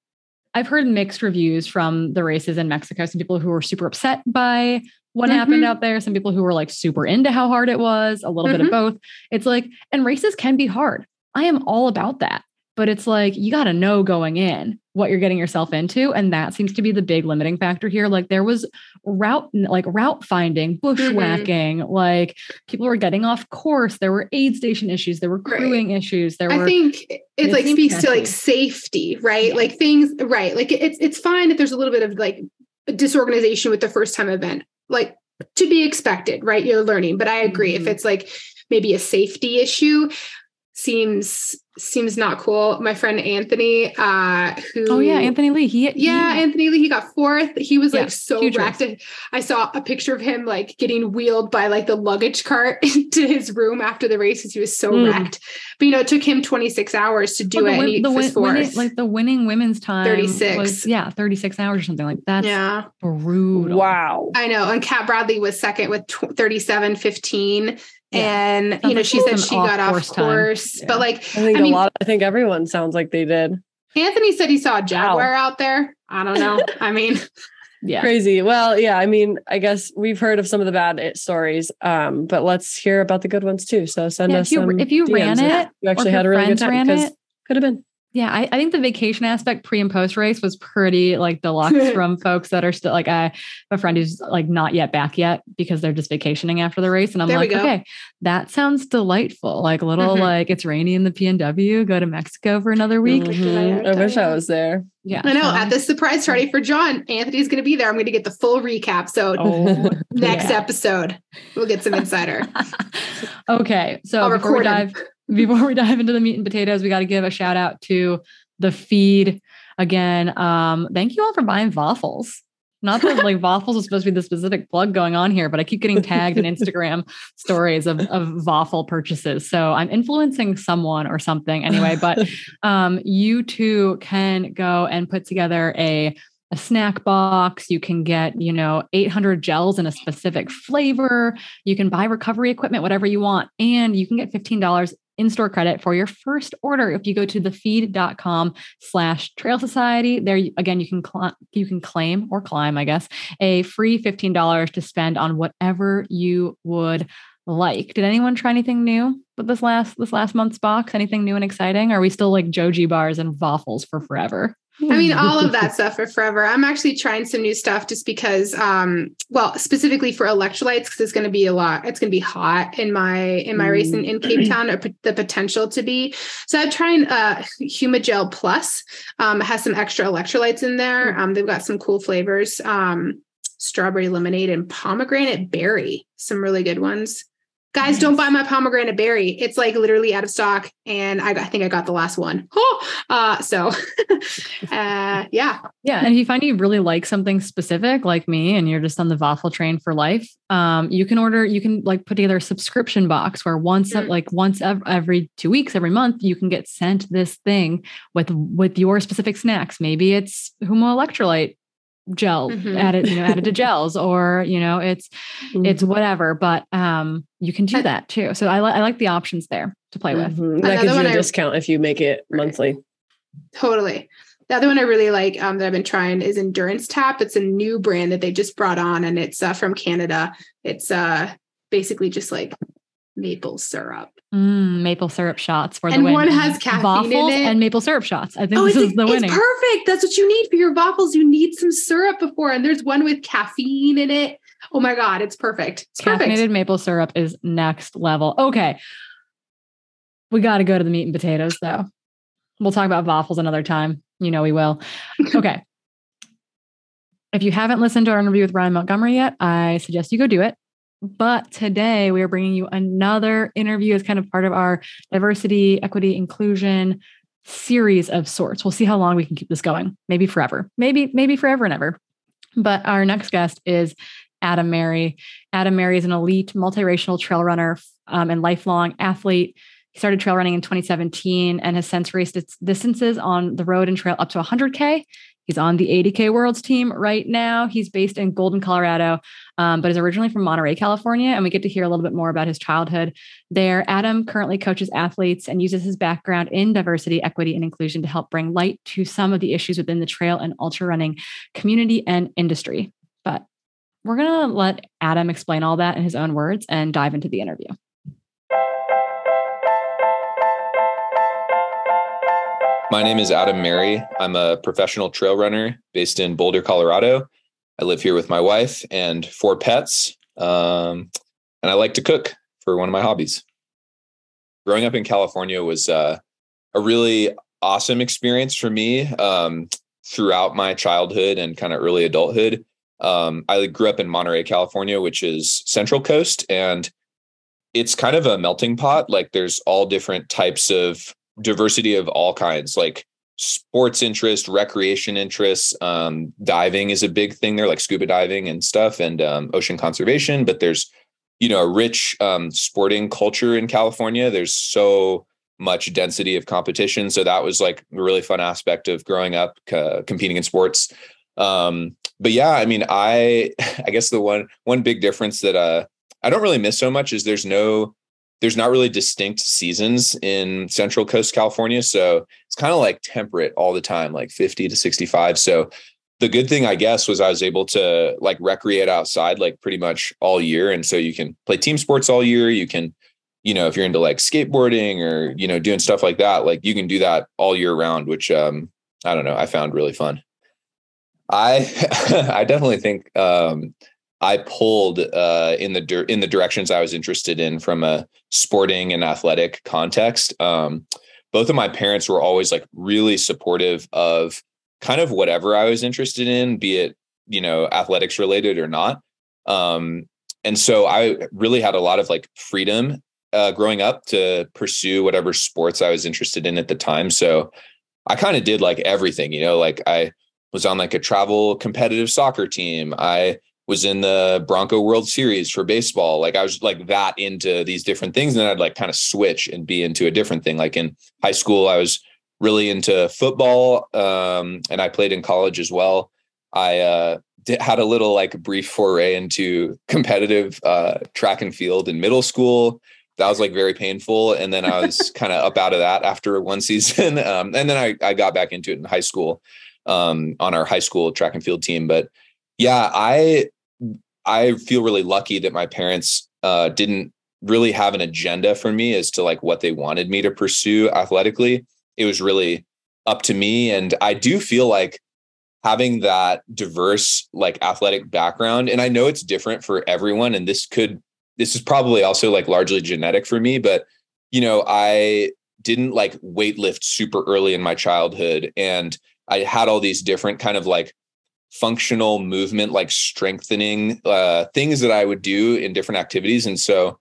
I've heard mixed reviews from the races in Mexico. Some people who were super upset by what mm-hmm. happened out there, some people who were like super into how hard it was, a little mm-hmm. bit of mm-hmm. both. It's like, and races can be hard. I am all about that. but it's like you got to know going in what you're getting yourself into and that seems to be the big limiting factor here like there was route like route finding Mm-hmm. bushwhacking like people were getting off course there were aid station issues there were Right. crewing issues there were I were think it it like speaks to like safety, right? Yeah. Like things, right? Like it's it's fine if there's a little bit of like disorganization with the first time event, like to be expected, right? You're learning, but I agree if Mhm. it's like maybe a safety issue, seems seems not cool. My friend Anthony, uh, who oh yeah anthony lee he yeah, he, Anthony Lee, he got fourth. He was Yeah, like so huge wrecked. I saw a picture of him like getting wheeled by like the luggage cart (laughs) into his room after the races. He was so Mm. wrecked. But you know, it took him 26 hours to do well, it. the, and win- he the was win- fourth. winning, like the winning women's time 36. was, yeah 36 hours or something like that. yeah, brutal Wow. I know. And Kat Bradley was second with tw- 37 15. Yeah. And Sounds you know, like she some said she got off off-course time. course. Yeah. But like I think I a mean- lot. I think everyone sounds like they did. Anthony said he saw a jaguar out there. I don't know. (laughs) I mean, yeah Crazy. Well, yeah. I mean, I guess we've heard of some of the bad it- stories, um, but let's hear about the good ones too. So send Yeah, us if you- some if you ran it, you actually had a really good friends time ran because it. could have been. Yeah, I, I think the vacation aspect pre and post race was pretty like deluxe (laughs) from folks that are still like I have a friend who's like not yet back yet because they're just vacationing after the race. And I'm There like, okay, that sounds delightful. Like a little Mhm. like it's rainy in the PNW, go to Mexico for another week. Mhm. I wish I was there. Yeah. I know so- at the surprise party for John, Anthony's going to be there. I'm going to get the full recap. So Oh, next (laughs) yeah. episode, we'll get some insider. (laughs) okay. So I'll before we record him. Before we dive into the meat and potatoes, we got to give a shout out to the feed again. Um, thank you all for buying waffles. Not that like waffles is supposed to be the specific plug going on here, but I keep getting tagged in Instagram (laughs) stories of, of waffle purchases. So I'm influencing someone or something anyway, but (laughs) um, you too can go and put together a a snack box. You can get, you know, 800 gels in a specific flavor. You can buy recovery equipment, whatever you want. And you can get $15 in-store credit for your first order. If you go to thefeed.com slash trail society there again you can cl- you can claim or climb i guess a free $15 to spend on whatever you would like. Did anyone try anything new with this last this last month's box? Anything new and exciting? Are we still like joji bars and waffles for forever I mean, all of that (laughs) stuff for forever. I'm actually trying some new stuff just because, um, well, specifically for electrolytes, because it's going to be a lot. It's going to be hot in my in my race in, in Cape (clears throat) Town, or p- the potential to be. So I'm trying uh, Humagel Plus. Um, it has some extra electrolytes in there. Um, they've got some cool flavors. Um, strawberry lemonade and pomegranate berry. Some really good ones. Guys, don't buy my pomegranate berry. It's like literally out of stock, and I, got, I think I got the last one. (laughs) Oh, uh, so (laughs) uh, yeah, Yeah. And if you find you really like something specific like me and you're just on the waffle train for life, um, you can order, you can like put together a subscription box where once Mm. like once ev- every two weeks, every month, you can get sent this thing with with your specific snacks. Maybe it's Huma electrolyte gel Mhm. added, you know, added to (laughs) gels, or you know, it's it's whatever. But um you can do I- that too. So I, li- I like the options there to play with. Mhm. That Another gives you one a I- discount if you make it Right. monthly. totally. The other one I really like um, that I've been trying is Endurance Tap. It's a new brand that they just brought on, and it's uh, from Canada. It's uh, basically just like maple syrup. Mm, maple syrup shots for the And win. one has caffeine in Waffles it. and maple syrup shots. I think Oh, this is the winning. it's winning. perfect. That's what you need for your waffles. You need some syrup before, and there's one with caffeine in it. Oh my god, it's perfect. It's Caffeinated perfect. maple syrup is next level. Okay. We got to go to the meat and potatoes, though. We'll talk about waffles another time. You know we will. (laughs) Okay. if you haven't listened to our interview with Ryan Montgomery yet, I suggest you go do it. But today we are bringing you another interview as kind of part of our diversity, equity, inclusion series of sorts. We'll see how long we can keep this going. Maybe forever. Maybe maybe forever and ever. But our next guest is Adam Merry. Adam Merry is an elite multiracial trail runner um, and lifelong athlete. He started trail running in 2017 and has since raced distances on the road and trail up to 100K. He's on the 80K Worlds team right now. He's based in Golden, Colorado, um, but is originally from Monterey, California. And we get to hear a little bit more about his childhood there. Adam currently coaches athletes and uses his background in diversity, equity, and inclusion to help bring light to some of the issues within the trail and ultra running community and industry. But we're going to let Adam explain all that in his own words and dive into the interview. My name is Adam Merry. I'm a professional trail runner based in Boulder, Colorado. I live here with my wife and four pets. Um, and I like to cook for one of my hobbies. Growing up in California was uh, a really awesome experience for me um, throughout my childhood and kind of early adulthood. Um, I grew up in Monterey, California, which is Central Coast, and it's kind of a melting pot. Like there's all different types of diversity of all kinds, like sports interest, recreation interests. Um, diving is a big thing there, like scuba diving and stuff, and um, ocean conservation. But there's, you know, a rich um, sporting culture in California. There's so much density of competition, so that was like a really fun aspect of growing up, competing in sports. Um, but yeah, I mean, I (laughs) I guess the one one big difference that uh I don't really miss so much is there's no there's not really distinct seasons in Central Coast California, so it's kind of like temperate all the time, like 50 to 65. So the good thing I guess was I was able to like recreate outside like pretty much all year and so you can play team sports all year, you can you know if you're into like skateboarding or you know doing stuff like that, like you can do that all year round, which um I don't know, I found really fun. I (laughs) I definitely think um, I pulled uh, in the in the directions I was interested in from a sporting and athletic context. Um, both of my parents were always like really supportive of kind of whatever I was interested in, be it you know athletics related or not. Um, and so I really had a lot of like freedom uh, growing up to pursue whatever sports I was interested in at the time. So I kind of did like everything, you know, like I was on like a travel competitive soccer team. I was in the Bronco World Series for baseball. Like I was like that into these different things. And then I'd like kind of switch and be into a different thing. Like in high school, I was really into football. Um, and I played in college as well. I uh, did, had a little like brief foray into competitive uh, track and field in middle school. That was like very painful. And then I was (laughs) kind of up out of that after one season. (laughs) Um, and then I, I got back into it in high school um, on our high school track and field team. But yeah, I I feel really lucky that my parents uh, didn't really have an agenda for me as to like what they wanted me to pursue athletically. It was really up to me, and I do feel like having that diverse like athletic background and i know it's different for everyone and this could this is probably also like largely genetic for me but you know i didn't like weight lift super early in my childhood and I had all these different kind of like functional movement, like strengthening uh, things that I would do in different activities. And so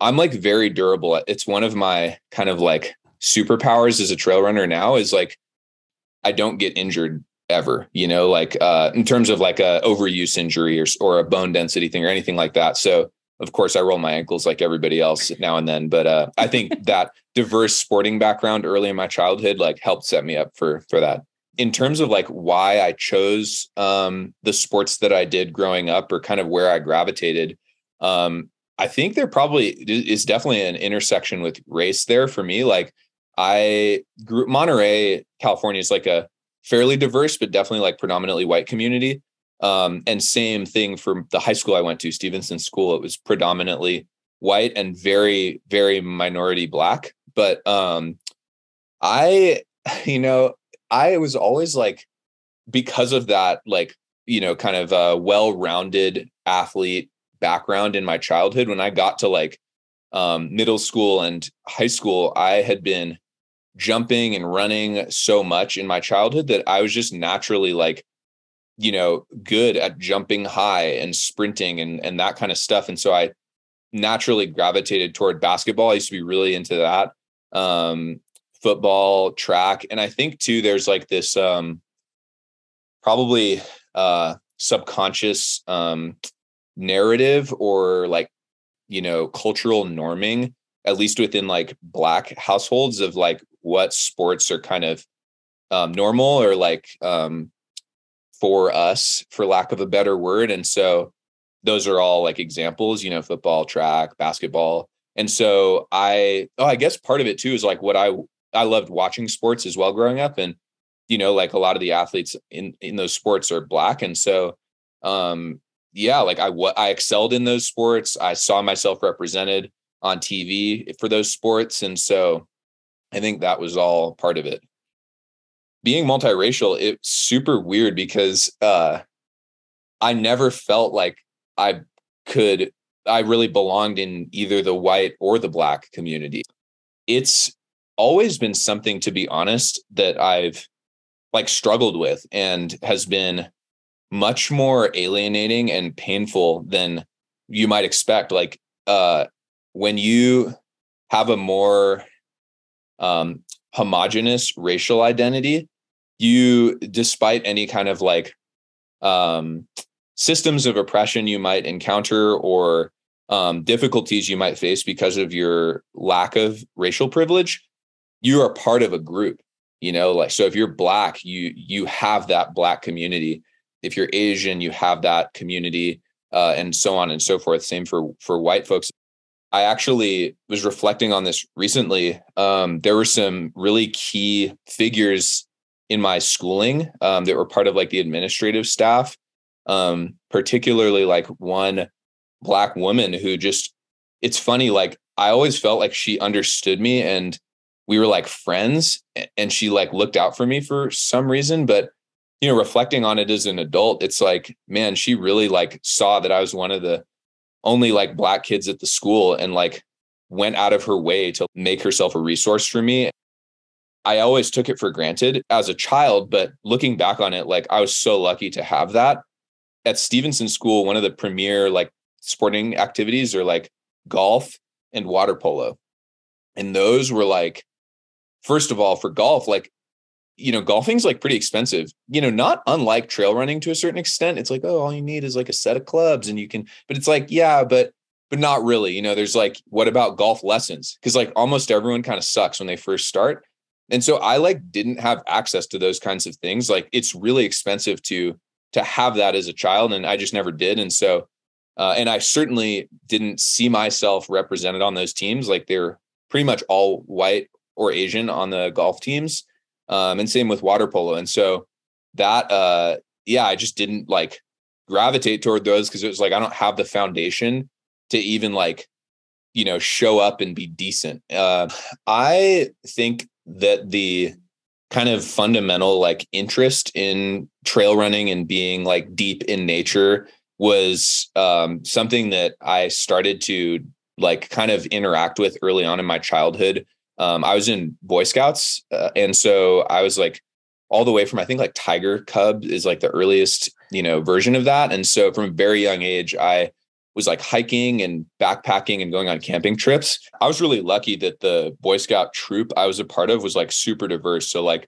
I'm like very durable. It's one of my kind of like superpowers as a trail runner now is like I don't get injured ever, you know, like uh, in terms of like a overuse injury or, or a bone density thing or anything like that. So of course I roll my ankles like everybody else now and then, but uh, I think (laughs) that diverse sporting background early in my childhood like helped set me up for for that in terms of like why I chose um, the sports that I did growing up or kind of where I gravitated, um, I think there probably is definitely an intersection with race there for me. Like I grew Monterey, California is like a fairly diverse, but definitely like predominantly white community. Um, and same thing for the high school I went to, Stevenson School. It was predominantly white and very, very minority black. But um, I, (laughs) you know, I was always like, because of that, like, you know, kind of a well rounded athlete background in my childhood, when I got to like um, middle school and high school, I had been jumping and running so much in my childhood that I was just naturally like, you know, good at jumping high and sprinting and and that kind of stuff. And so I naturally gravitated toward basketball. I used to be really into that. Um, football, track, and I think too there's like this um probably uh subconscious um narrative or like you know cultural norming at least within like black households of like what sports are kind of um normal or like um for us for lack of a better word and so those are all like examples you know football track basketball and so i oh i guess part of it too is like what i I loved watching sports as well growing up, and you know, like a lot of the athletes in in those sports are black, and so um, yeah, like I what I excelled in those sports. I saw myself represented on TV for those sports, and so I think that was all part of it. being multiracial, it's super weird because uh, I never felt like I could, I really belonged in either the white or the black community. It's always been something, to be honest, that I've like struggled with and has been much more alienating and painful than you might expect. Like, uh, when you have a more um, homogenous racial identity, you, despite any kind of like um, systems of oppression you might encounter or um, difficulties you might face because of your lack of racial privilege, you are part of a group. You know, like so if you're black, you you have that black community. If you're Asian, you have that community, uh, and so on and so forth. Same for for white folks. I actually was reflecting on this recently. Um, there were some really key figures in my schooling um, that were part of like the administrative staff, um, particularly like one black woman who just, it's funny, like I always felt like she understood me and we were like friends and she like looked out for me for some reason. But, you know, reflecting on it as an adult, it's like, man, she really like saw that I was one of the only like black kids at the school and like went out of her way to make herself a resource for me I always took it for granted as a child, but looking back on it, like I was so lucky to have that. At Stevenson School, one of the premier like sporting activities are like golf and water polo. And those were like, first of all, for golf, like, you know, golfing's like pretty expensive, you know, not unlike trail running to a certain extent. It's like, oh, all you need is like a set of clubs and you can, but it's like, yeah, but but not really. You know, there's like, what about golf lessons? Because like almost everyone kind of sucks when they first start. And so I like didn't have access to those kinds of things. Like it's really expensive to to have that as a child and I just never did. And so uh, and I certainly didn't see myself represented on those teams. Like they're pretty much all white or Asian on the golf teams. Um, and same with water polo. And so that uh yeah, I just didn't like gravitate toward those because it was like I don't have the foundation to even like you know show up and be decent. Uh, I think that the kind of fundamental like interest in trail running and being like deep in nature was um, something that I started to like kind of interact with early on in my childhood. Um, I was in Boy Scouts, uh, and so I was like all the way from I think like Tiger Cub is like the earliest you know version of that, and so from a very young age, I was like hiking and backpacking and going on camping trips. I was really lucky that the Boy Scout troop I was a part of was like super diverse. So like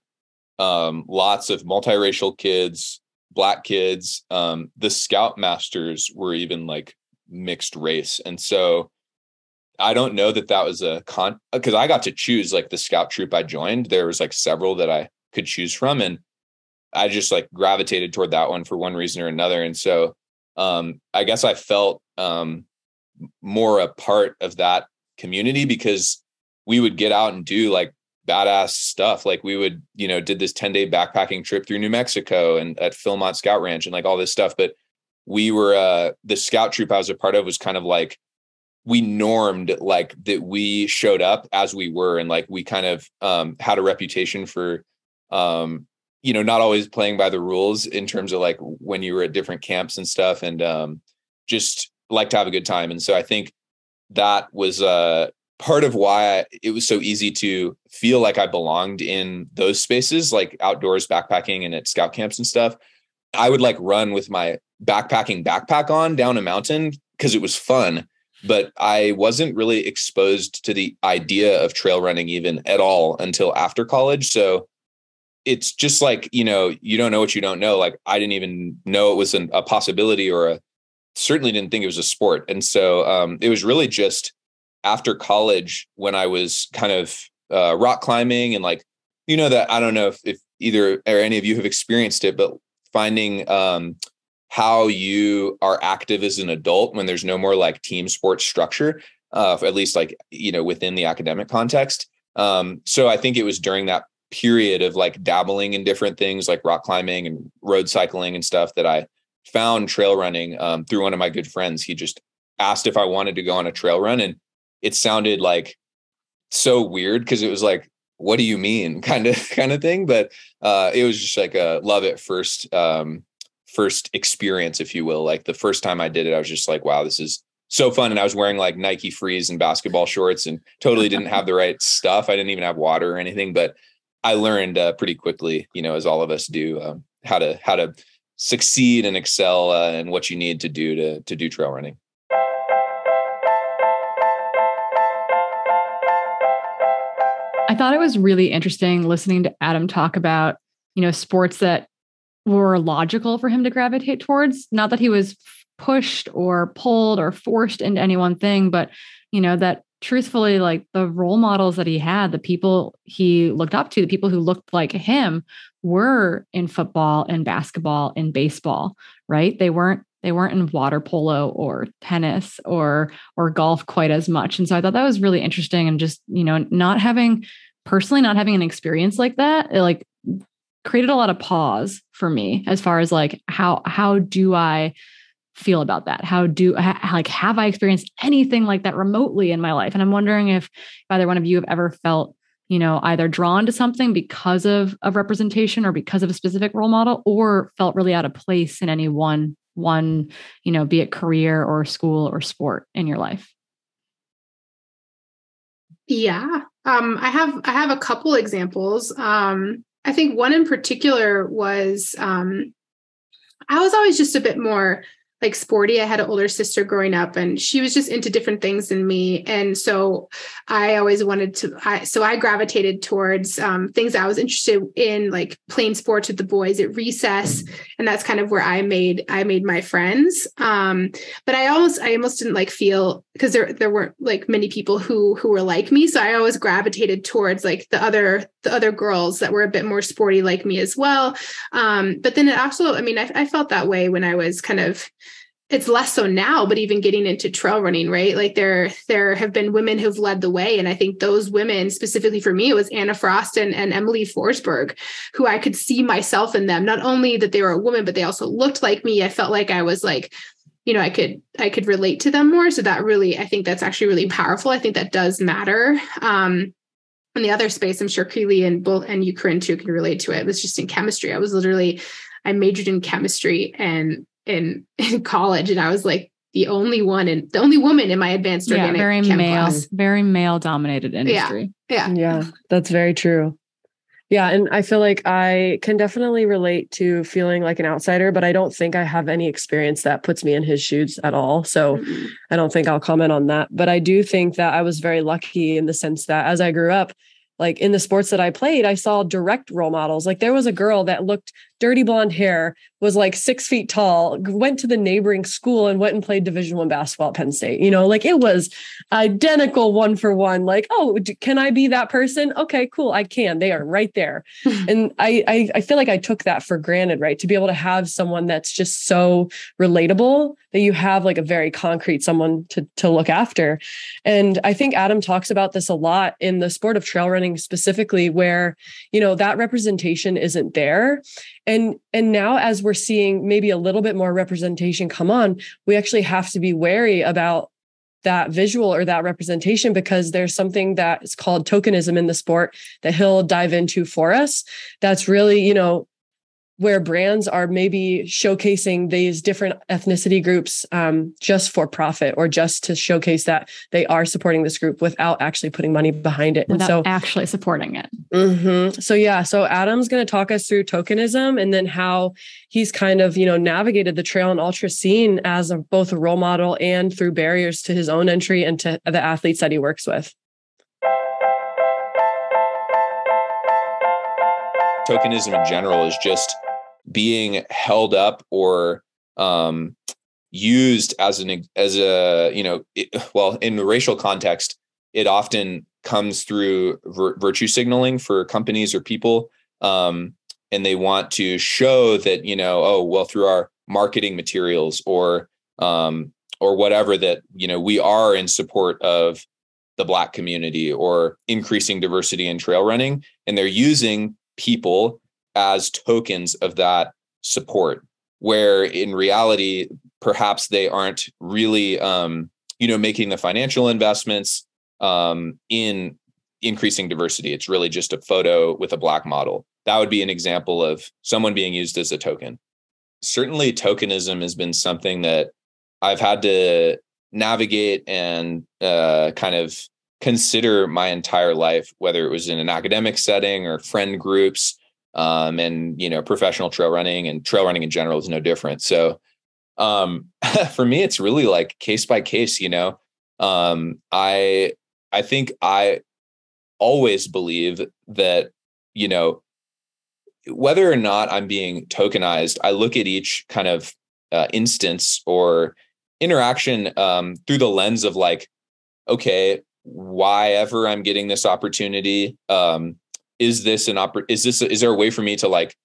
um, lots of multiracial kids, black kids. Um, the scout masters were even like mixed race. And so I don't know that that was a con because I got to choose like the scout troop I joined. There was like several that I could choose from. And I just like gravitated toward that one for one reason or another. And so um, I guess I felt um, more a part of that community because we would get out and do like badass stuff. Like we would, you know, did this 10 day backpacking trip through New Mexico and at Philmont Scout Ranch and like all this stuff. But we were, uh, the scout troop I was a part of was kind of like, we normed like that we showed up as we were and like we kind of um, had a reputation for um, you know not always playing by the rules in terms of like when you were at different camps and stuff and um, just like to have a good time. And so i think that was uh, part of why it was so easy to feel like i belonged in those spaces like outdoors backpacking and at scout camps and stuff. I would like run with my backpacking backpack on down a mountain because it was fun but i wasn't really exposed to the idea of trail running even at all until after college. So it's just like you know you don't know what you don't know. Like i didn't even know it was an, a possibility or a certainly didn't think it was a sport. And so um, it was really just after college when i was kind of uh, rock climbing and like you know that i don't know if, if either or any of you have experienced it but finding um, how you are active as an adult when there's no more like team sports structure uh, at least like you know within the academic context um, so i think it was during that period of like dabbling in different things like rock climbing and road cycling and stuff that I found trail running um, through one of my good friends. He just asked if I wanted to go on a trail run, and it sounded like so weird because it was like what do you mean kind of kind of thing but uh it was just like a love at first um first experience if you will. Like the first time i did it i was just like wow this is so fun. And i was wearing like nike freeze and basketball shorts and totally didn't have the right stuff. I didn't even have water or anything but i learned uh, pretty quickly you know as all of us do um, how to how to succeed and excel uh, and what you need to do to to do trail running. I thought it was really interesting listening to Adam talk about, you know, sports that were logical for him to gravitate towards. Not that he was pushed or pulled or forced into any one thing, but, you know, that truthfully, like the role models that he had, the people he looked up to, the people who looked like him were in football and basketball and baseball, right? They weren't they weren't in water polo or tennis or or golf quite as much and so i thought that was really interesting and just you know not having personally not having an experience like that like created a lot of pause for me as far as like how how do i feel about that how do ha, like have i experienced anything like that remotely in my life and i'm wondering if either one of you have ever felt you know either drawn to something because of of representation or because of a specific role model or felt really out of place in any one one, you know, be it career or school or sport in your life? Yeah. Um, I have I have a couple examples. Um, I think one in particular was um, I was always just a bit more like sporty. I had an older sister growing up and she was just into different things than me. And so I always wanted to, I, so I gravitated towards um, things I was interested in, like playing sports with the boys at recess. And that's kind of where I made, I made my friends. Um, but I almost, I almost didn't like feel because there, there weren't like many people who, who were like me. So I always gravitated towards like the other, the other girls that were a bit more sporty like me as well. Um, but then it also, I mean, I, I felt that way when I was kind of, it's less so now but even getting into trail running right? Like there there have been women who've led the way. And i think those women specifically for me it was anna frost and, and emelie forsberg who i could see myself in them. Not only that they were a woman but they also looked like me. I felt like i was like you know i could i could relate to them more. So that really i think that's actually really powerful. I think that does matter. Um in the other space i'm sure Keely and both and Corrine too can relate to it. It was just in chemistry. I was literally I majored in chemistry and in (laughs) in college, and I was like the only one and the only woman in my advanced yeah, organic very chem male, class. very male dominated industry. Yeah, Yeah, that's very true. Yeah, and I feel like I can definitely relate to feeling like an outsider, but I don't think I have any experience that puts me in his shoes at all. So Mhm. I don't think I'll comment on that. But I do think that I was very lucky in the sense that as I grew up, like in the sports that I played, I saw direct role models. Like there was a girl that looked dirty blonde hair, was like six feet tall, went to the neighboring school and went and played Division One basketball at Penn State. You know, like it was identical one for one. Like, oh, can I be that person? Okay, cool, I can. They are right there. (laughs) and I, I I feel like I took that for granted, right? To be able to have someone that's just so relatable that you have like a very concrete someone to to look after. And I think Adam talks about this a lot in the sport of trail running specifically, where you know that representation isn't there. And and now as we're seeing maybe a little bit more representation come on, we actually have to be wary about that visual or that representation because there's something that is called tokenism in the sport that he'll dive into for us. That's really, you know, where brands are maybe showcasing these different ethnicity groups um, just for profit or just to showcase that they are supporting this group without actually putting money behind it. Without and so, actually supporting it. Mhm. so yeah, so Adam's going to talk us through tokenism and then how he's kind of you know navigated the trail and ultra scene as a, both a role model and through barriers to his own entry and to the athletes that he works with. tokenism in general is just being held up or um, used as an as a you know it, (sighs) well in the racial context it often comes through vir- virtue signaling for companies or people um, and they want to show that you know oh well through our marketing materials or um, or whatever that you know we are in support of the black community or increasing diversity in trail running and they're using people as tokens of that support where in reality perhaps they aren't really um, you know making the financial investments um, in increasing diversity. It's really just a photo with a black model. That would be an example of someone being used as a token. Certainly, tokenism has been something that I've had to navigate and uh, kind of consider my entire life, whether it was in an academic setting or friend groups, um, and you know, professional trail running and trail running in general is no different. So, um, (laughs) for me, it's really like case by case. You know, um, I I think I always believe that you know whether or not I'm being tokenized, I look at each kind of uh, instance or interaction um, through the lens of like, okay, why ever I'm getting this opportunity, um, is this an oppor- is this is there a way for me to like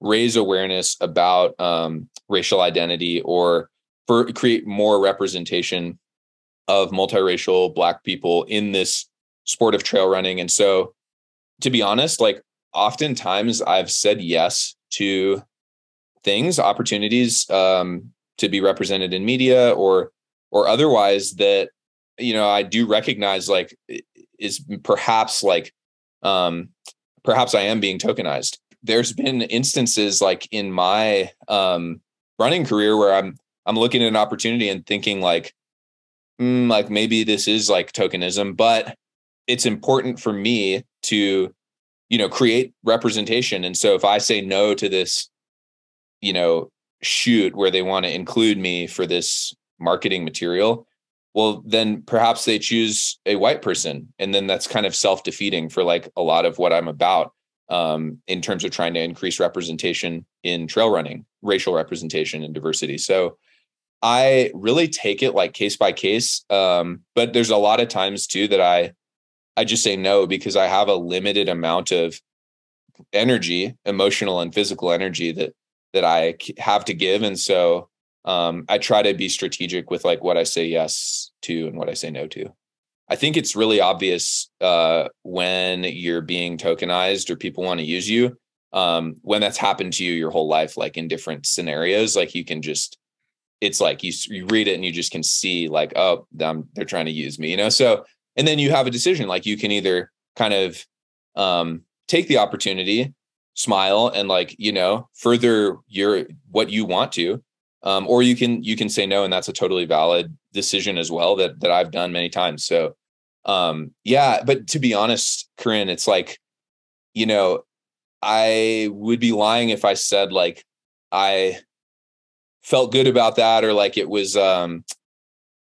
raise awareness about um, racial identity or for create more representation of multiracial black people in this sport of trail running? And so to be honest like oftentimes i've said yes to things opportunities um, to be represented in media or or otherwise that you know i do recognize like is perhaps like um perhaps i am being tokenized. There's been instances like in my um running career where i'm i'm looking at an opportunity and thinking like mm, like maybe this is like tokenism but it's important for me to you know create representation. And so if i say no to this you know shoot where they want to include me for this marketing material well then perhaps they choose a white person. And then that's kind of self-defeating for like a lot of what i'm about um, in terms of trying to increase representation in trail running racial representation and diversity. So i really take it like case by case. Um, but there's a lot of times too that i i just say no because i have a limited amount of energy emotional and physical energy that that I have to give. And so um, I try to be strategic with like what I say yes to and what I say no to. I think it's really obvious uh, when you're being tokenized or people want to use you. Um, when that's happened to you your whole life, like in different scenarios, like you can just, it's like you you read it and you just can see like, oh, them they're trying to use me, you know. So and then you have a decision, like you can either kind of um, take the opportunity smile and like you know further your what you want to um, or you can you can say no and that's a totally valid decision as well that that i've done many times. So um yeah but to be honest corrine it's like you know i would be lying if i said like i felt good about that or like it was um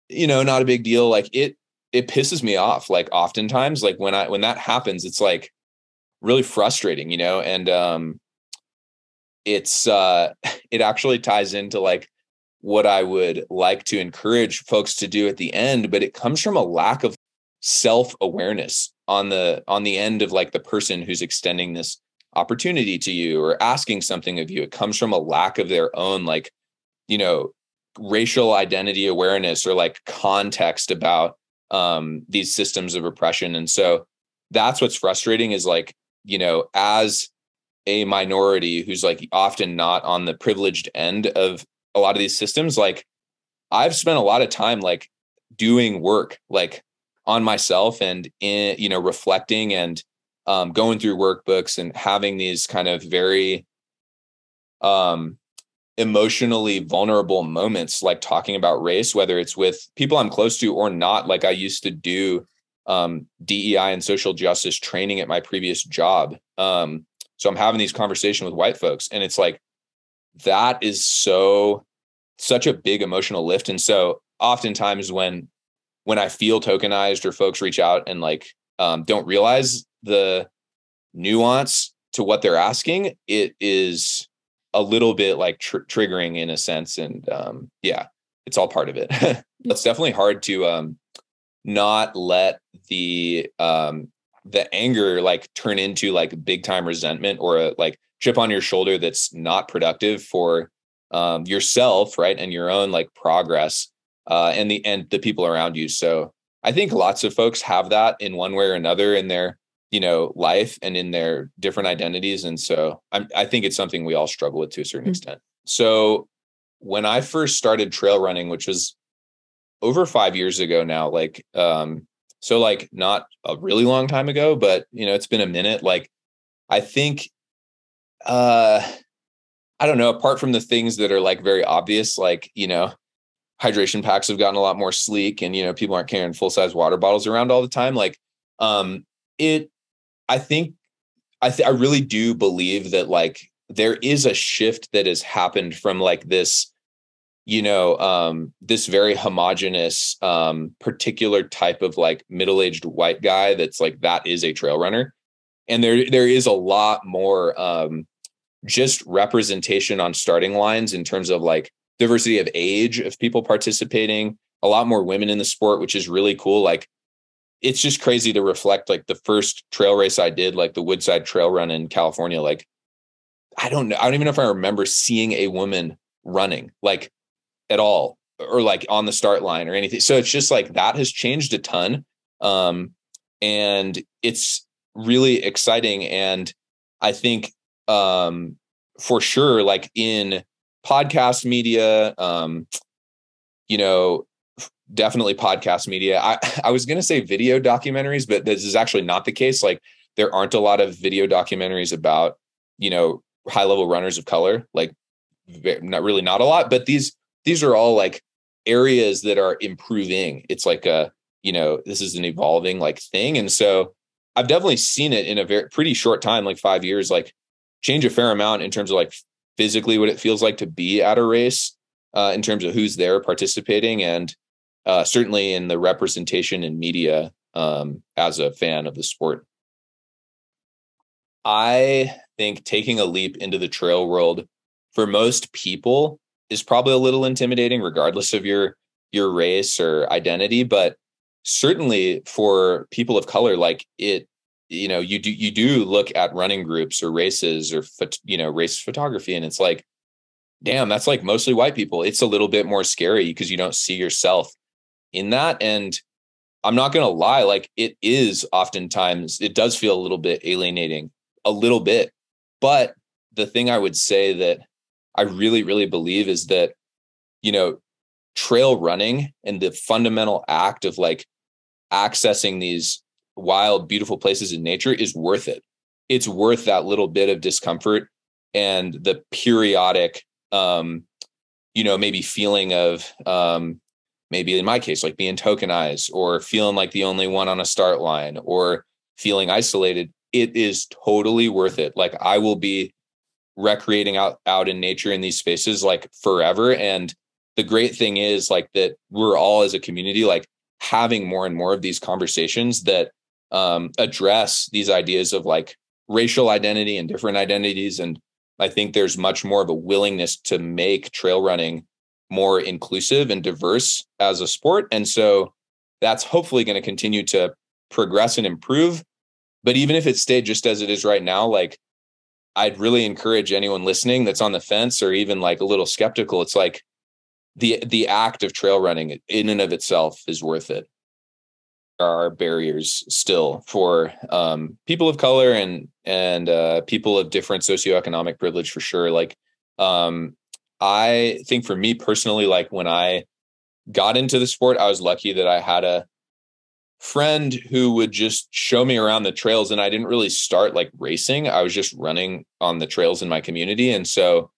you know not a big deal. Like it it pisses me off like oftentimes like when i when that happens it's like really frustrating, you know, and um it's uh (laughs) it actually ties into like what I would like to encourage folks to do at the end, but it comes from a lack of self-awareness on the on the end of like the person who's extending this opportunity to you or asking something of you. It comes from a lack of their own like, you know, racial identity awareness or like context about um these systems of oppression. And so that's what's frustrating is like you know, as a minority who's like often not on the privileged end of a lot of these systems, like I've spent a lot of time like doing work like on myself and in, you know, reflecting and um, going through workbooks and having these kind of very um, emotionally vulnerable moments, like talking about race, whether it's with people I'm close to or not, like I used to do um, DEI and social justice training at my previous job. Um, so I'm having these conversations with white folks, and it's like that is so such a big emotional lift. And so oftentimes when when I feel tokenized or folks reach out and like um, don't realize the nuance to what they're asking, it is a little bit like tr- triggering in a sense. And um, yeah, it's all part of it. (laughs) it's definitely hard to um, not let the um the anger like turn into like big time resentment or a like chip on your shoulder that's not productive for um yourself right and your own like progress uh and the and the people around you so i think lots of folks have that in one way or another in their you know life and in their different identities and so I'm, i think it's something we all struggle with to a certain mm-hmm. extent so when i first started trail running which was over five years ago now, like um, So like not a really long time ago, but you know, it's been a minute. Like I think uh I don't know, apart from the things that are like very obvious, like, you know, hydration packs have gotten a lot more sleek and you know, people aren't carrying full-size water bottles around all the time. Like um it I think I th- I really do believe that like there is a shift that has happened from like this you know um this very homogenous um particular type of like middle-aged white guy that's like that is a trail runner. And there there is a lot more um just representation on starting lines in terms of like diversity of age of people participating a lot more women in the sport which is really cool. Like it's just crazy to reflect like the first trail race i did like the woodside trail run in california. Like i don't know i don't even know if i remember seeing a woman running. Like at all or like on the start line or anything. So it's just like that has changed a ton. Um, and it's really exciting. And I think um, for sure, like in podcast media, um, you know, definitely podcast media. I, (laughs) I was going to say video documentaries, but this is actually not the case. Like there aren't a lot of video documentaries about, you know, high level runners of color, like not really not a lot, but these these are all like areas that are improving. It's like a, you know, this is an evolving like thing. And so I've definitely seen it in a very pretty short time, like five years, like change a fair amount in terms of like physically what it feels like to be at a race, uh, in terms of who's there participating, and uh, certainly in the representation in media um, as a fan of the sport. I think taking a leap into the trail world for most people is probably a little intimidating regardless of your your race or identity but certainly for people of color like it you know you do you do look at running groups or races or you know race photography and it's like damn that's like mostly white people. It's a little bit more scary because you don't see yourself in that. And i'm not going to lie like it is oftentimes it does feel a little bit alienating a little bit. But the thing i would say that I really, really believe is that, you know, trail running and the fundamental act of like accessing these wild, beautiful places in nature is worth it. It's worth that little bit of discomfort and the periodic, um, you know, maybe feeling of, um, maybe in my case, like being tokenized or feeling like the only one on a start line or feeling isolated. It is totally worth it. Like I will be recreating out out in nature in these spaces like forever. And the great thing is like that we're all as a community like having more and more of these conversations that um, address these ideas of like racial identity and different identities. And i think there's much more of a willingness to make trail running more inclusive and diverse as a sport. And so that's hopefully going to continue to progress and improve. But even if it stayed just as it is right now like I'd really encourage anyone listening that's on the fence or even like a little skeptical. It's like the the act of trail running in and of itself is worth it. There are barriers still for um, people of color and and uh, people of different socioeconomic privilege for sure. Like um, I think for me personally, like when I got into the sport, I was lucky that I had a friend who would just show me around the trails and I didn't really start like racing. I was just running on the trails in my community and so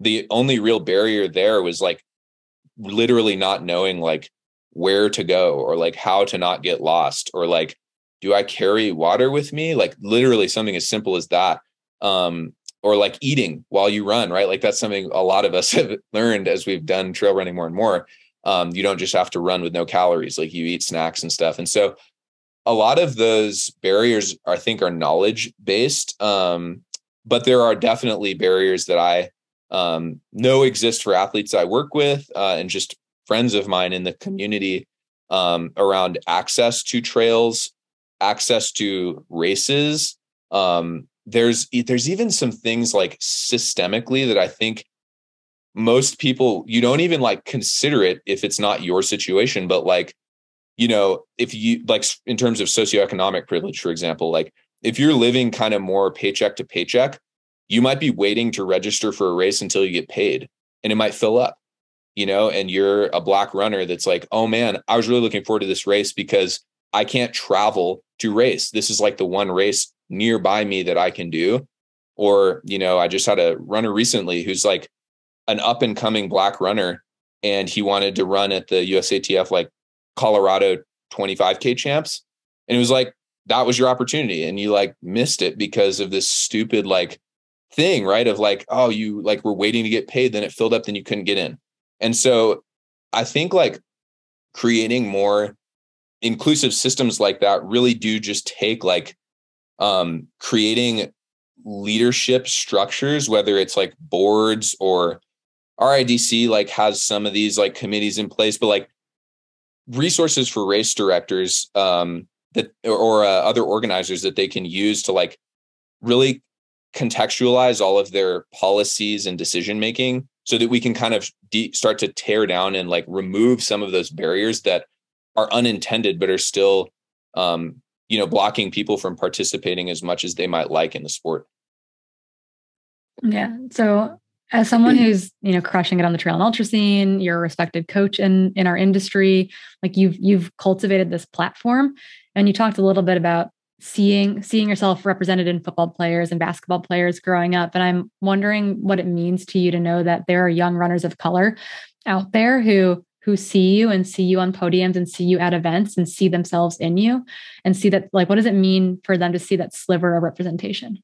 the only real barrier there was like literally not knowing like where to go or like how to not get lost or like do I carry water with me? Like literally something as simple as that. Um or like eating while you run, right? Like that's something a lot of us (laughs) have learned as we've done trail running more and more um, you don't just have to run with no calories like you eat snacks and stuff. And so a lot of those barriers i think are knowledge based um, but there are definitely barriers that i um, know exist for athletes i work with uh, and just friends of mine in the community um, around access to trails access to races. Um, there's there's even some things like systemically that i think most people you don't even like consider it if it's not your situation but like you know if you like in terms of socioeconomic privilege for example like if you're living kind of more paycheck to paycheck you might be waiting to register for a race until you get paid and it might fill up you know and you're a black runner that's like oh man i was really looking forward to this race because I can't travel to race. This is like the one race nearby me that I can do. Or, you know, I just had a runner recently who's like an up and coming black runner and he wanted to run at the USATF like Colorado 25K champs. And it was like, that was your opportunity. And you like missed it because of this stupid like thing, right? Of like, oh, you like were waiting to get paid, then it filled up, then you couldn't get in. And so I think like creating more inclusive systems like that really do just take like um creating leadership structures, whether it's like boards or RIDC like has some of these like committees in place, but like resources for race directors um, that or uh, other organizers that they can use to like really contextualize all of their policies and decision making so that we can kind of de- start to tear down and like remove some of those barriers that are unintended but are still um, you know blocking people from participating as much as they might like in the sport. Yeah so as someone who's you know crushing it on the trail and ultra scene you're a respected coach in in our industry like you've you've cultivated this platform. And you talked a little bit about seeing seeing yourself represented in football players and basketball players growing up. And i'm wondering what it means to you to know that there are young runners of color out there who who see you and see you on podiums and see you at events and see themselves in you and see that like what does it mean for them to see that sliver of representation?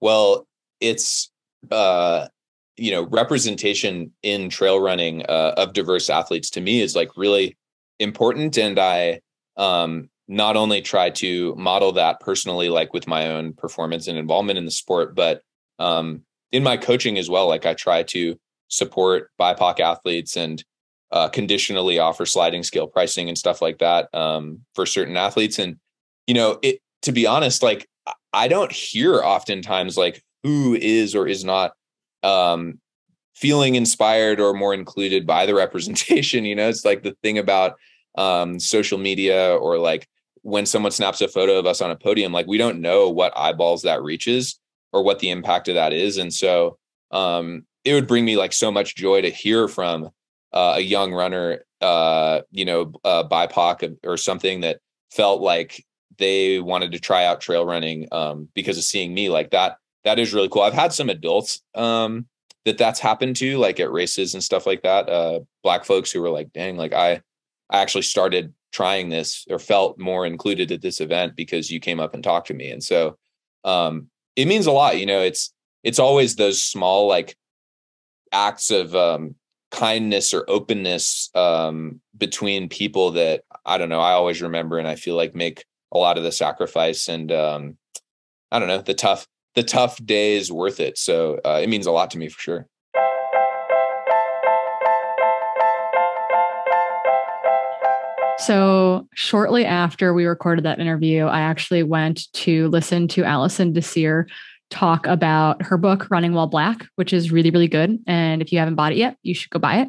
Well it's uh you know representation in trail running uh, of diverse athletes to me is like really important and i um not only try to model that personally like with my own performance and involvement in the sport but um in my coaching as well like i try to support bipoc athletes and uh, conditionally offer sliding scale pricing and stuff like that um, for certain athletes and you know it to be honest like i don't hear oftentimes like who is or is not um, feeling inspired or more included by the (laughs) representation. You know, it's like the thing about um, social media or like when someone snaps a photo of us on a podium, like we don't know what eyeballs that reaches or what the impact of that is. And so um, it would bring me like so much joy to hear from uh, a young runner, uh, you know, uh, BIPOC or something that felt like they wanted to try out trail running um, because of seeing me like that that is really cool. I've had some adults um, that that's happened to, like at races and stuff like that. Uh, black folks who were like, "Dang, like I, I actually started trying this or felt more included at this event because you came up and talked to me." And so, um, it means a lot. You know, it's it's always those small like acts of um, kindness or openness um, between people that I don't know. I always remember, and I feel like make a lot of the sacrifice and um, I don't know the tough the tough day is worth it. So uh, it means a lot to me for sure. So, shortly after we recorded that interview, I actually went to listen to Alison Désir talk about her book, Running While Black, which is really, really good. And if you haven't bought it yet, you should go buy it.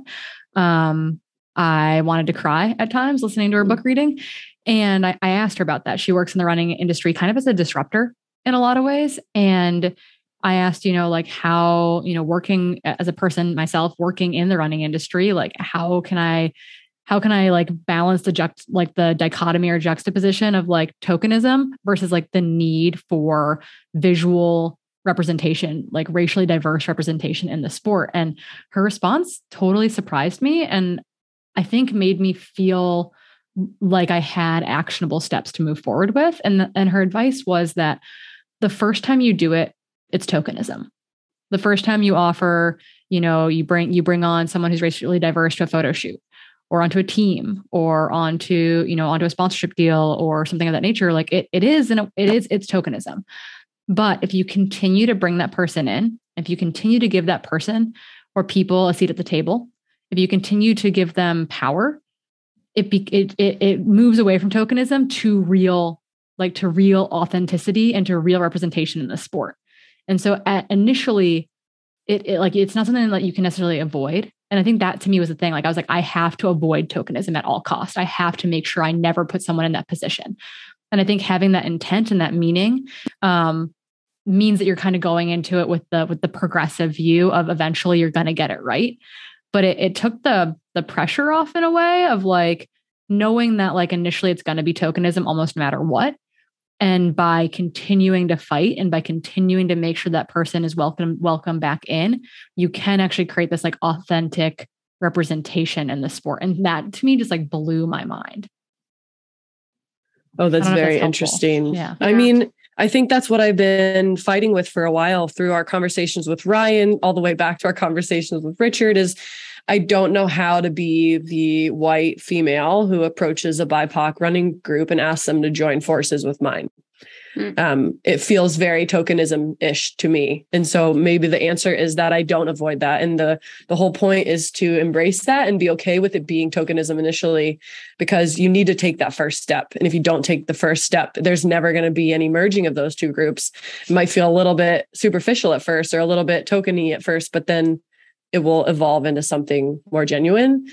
Um, I wanted to cry at times listening to her book reading. And I, I asked her about that. She works in the running industry kind of as a disruptor in a lot of ways. And I asked, you know, like how, you know, working as a person myself, working in the running industry, like how can I, how can I like balance the juxt like the dichotomy or juxtaposition of like tokenism versus like the need for visual representation, like racially diverse representation in the sport. And her response totally surprised me and I think made me feel like I had actionable steps to move forward with. And, and her advice was that the first time you do it, it's tokenism. The first time you offer, you know, you bring you bring on someone who's racially diverse to a photo shoot or onto a team or onto, you know, onto a sponsorship deal or something of that nature, like it it is and it is it's tokenism. But if you continue to bring that person in, if you continue to give that person or people a seat at the table, if you continue to give them power, it be, it, it it moves away from tokenism to real like to real authenticity and to real representation in the sport. And so at, initially, it, it like it's not something that you can necessarily avoid. And I think that to me was the thing. Like I was like, I have to avoid tokenism at all cost. I have to make sure I never put someone in that position. And I think having that intent and that meaning um, means that you're kind of going into it with the with the progressive view of eventually you're going to get it right. But it, it took the the pressure off in a way of like knowing that like initially it's going to be tokenism almost no matter what and by continuing to fight and by continuing to make sure that person is welcome welcome back in you can actually create this like authentic representation in the sport. And that to me just like blew my mind. Oh that's very that's interesting. Yeah. I mean I think that's what I've been fighting with for a while through our conversations with Ryan, all the way back to our conversations with Richard is I don't know how to be the white female who approaches a BIPOC running group and asks them to join forces with mine. Mm. Um, it feels very tokenism ish to me, and so maybe the answer is that I don't avoid that, and the the whole point is to embrace that and be okay with it being tokenism initially, because you need to take that first step, and if you don't take the first step, there's never going to be any merging of those two groups. It might feel a little bit superficial at first or a little bit tokeny at first, but then it will evolve into something more genuine.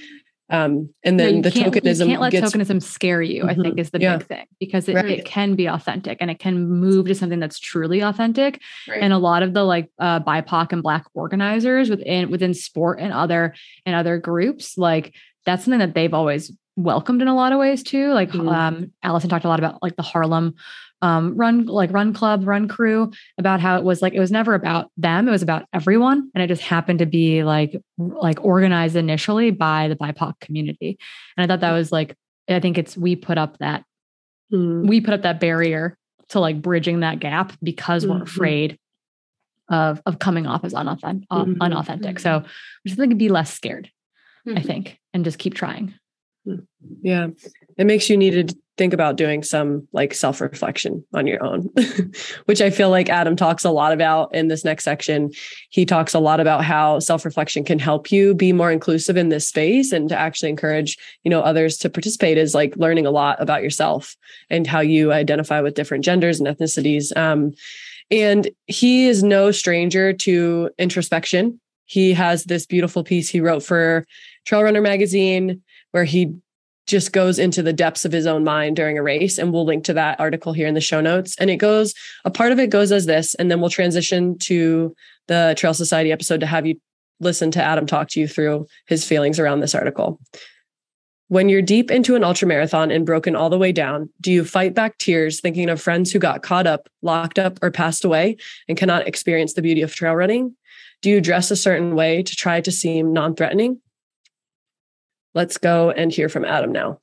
Um, and then the tokenism you can't let gets, tokenism scare you. Mm-hmm, I think mm-hmm. is the yeah. big thing because it, right. it, can be authentic and it can move to something that's truly authentic. Right. And a lot of the like uh, BIPOC and Black organizers within within sport and other and other groups, like that's something that they've always welcomed in a lot of ways too. Like mm-hmm. um, Alison talked a lot about like the Harlem um, run like run club run crew about how it was like it was never about them it was about everyone and it just happened to be like like organized initially by the bipoc community and i thought that was like i think it's we put up that mm. we put up that barrier to like bridging that gap because mm-hmm. we're afraid of of coming off as unauthentic, uh, mm-hmm. unauthentic so we just think be less scared mm-hmm. i think and just keep trying yeah. It makes you need to think about doing some like self reflection on your own, (laughs) which I feel like Adam talks a lot about in this next section. He talks a lot about how self reflection can help you be more inclusive in this space and to actually encourage, you know, others to participate is like learning a lot about yourself and how you identify with different genders and ethnicities. Um, and he is no stranger to introspection. He has this beautiful piece he wrote for Trail Runner magazine where he just goes into the depths of his own mind during a race. And we'll link to that article here in the show notes. And it goes, a part of it goes as this, and then we'll transition to the Trail Society episode to have you listen to Adam talk to you through his feelings around this article. When you're deep into an ultramarathon and broken all the way down, do you fight back tears thinking of friends who got caught up, locked up, or passed away and cannot experience the beauty of trail running? Do you dress a certain way to try to seem non threatening? Let's go and hear from Adam now.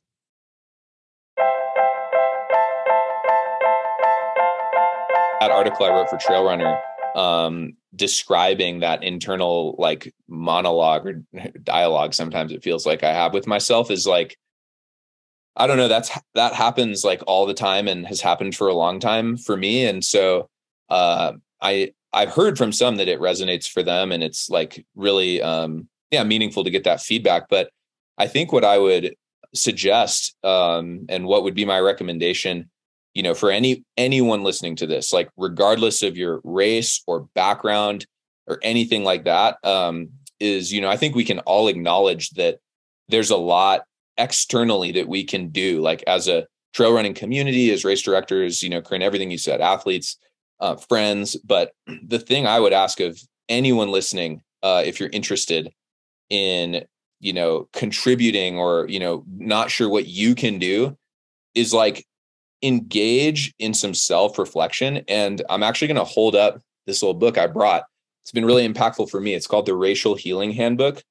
That article I wrote for Trail Runner um, describing that internal like monologue or dialogue sometimes it feels like I have with myself is like I don't know that's that happens like all the time and has happened for a long time for me and so uh, I I've heard from some that it resonates for them and it's like really um, yeah meaningful to get that feedback but I think what I would suggest um, and what would be my recommendation, you know, for any anyone listening to this, like regardless of your race or background or anything like that, um, is you know, I think we can all acknowledge that there's a lot externally that we can do, like as a trail running community, as race directors, you know, Corrine, everything you said, athletes, uh, friends. But the thing I would ask of anyone listening, uh, if you're interested in you know contributing or you know not sure what you can do is like engage in some self reflection and i'm actually going to hold up this little book i brought. It's been really impactful for me. It's called the racial healing handbook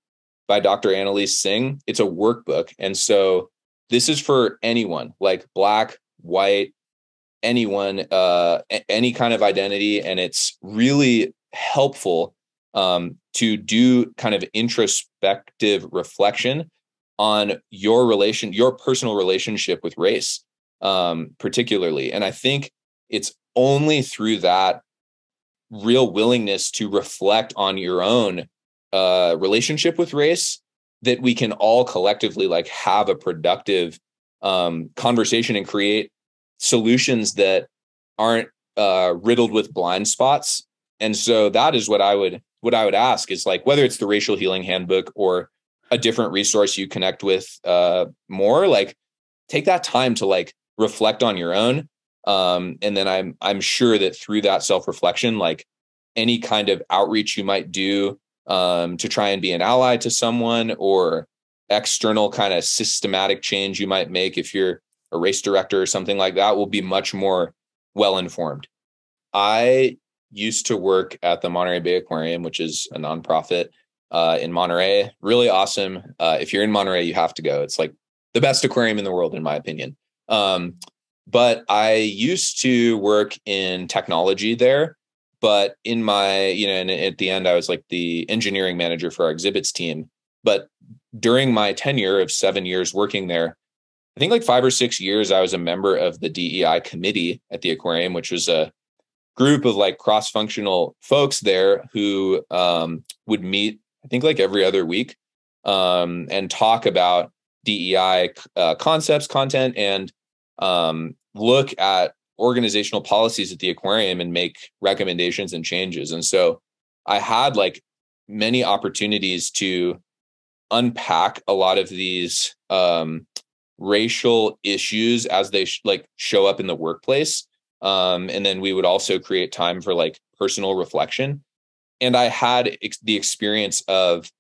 by dr Anneliese Singh. It's a workbook. And so this is for anyone like black white anyone uh any kind of identity. And it's really helpful um, to do kind of introspective reflection on your relation, your personal relationship with race, um, particularly. And I think it's only through that real willingness to reflect on your own uh, relationship with race that we can all collectively like have a productive um, conversation and create solutions that aren't uh, riddled with blind spots. And so that is what I would what I would ask is like whether it's the racial healing handbook or a different resource you connect with uh, more, like take that time to like reflect on your own. Um, and then I'm I'm sure that through that self reflection, like any kind of outreach you might do um, to try and be an ally to someone or external kind of systematic change you might make if you're a race director or something like that will be much more well informed. I used to work at the Monterey Bay Aquarium, which is a nonprofit uh, in Monterey. Really awesome. Uh, if you're in Monterey, you have to go. It's like the best aquarium in the world, in my opinion. Um, but I used to work in technology there. But in my, you know, and at the end, I was like the engineering manager for our exhibits team. But during my tenure of seven years working there, I think like five or six years, I was a member of the DEI committee at the aquarium, which was a group of like cross functional folks there who um, would meet, I think like every other week um, and talk about DEI uh, concepts, content, and um, look at organizational policies at the aquarium and make recommendations and changes. And so I had like many opportunities to unpack a lot of these um, racial issues as they sh- like show up in the workplace. Um, and then we would also create time for like personal reflection. And I had ex- the experience of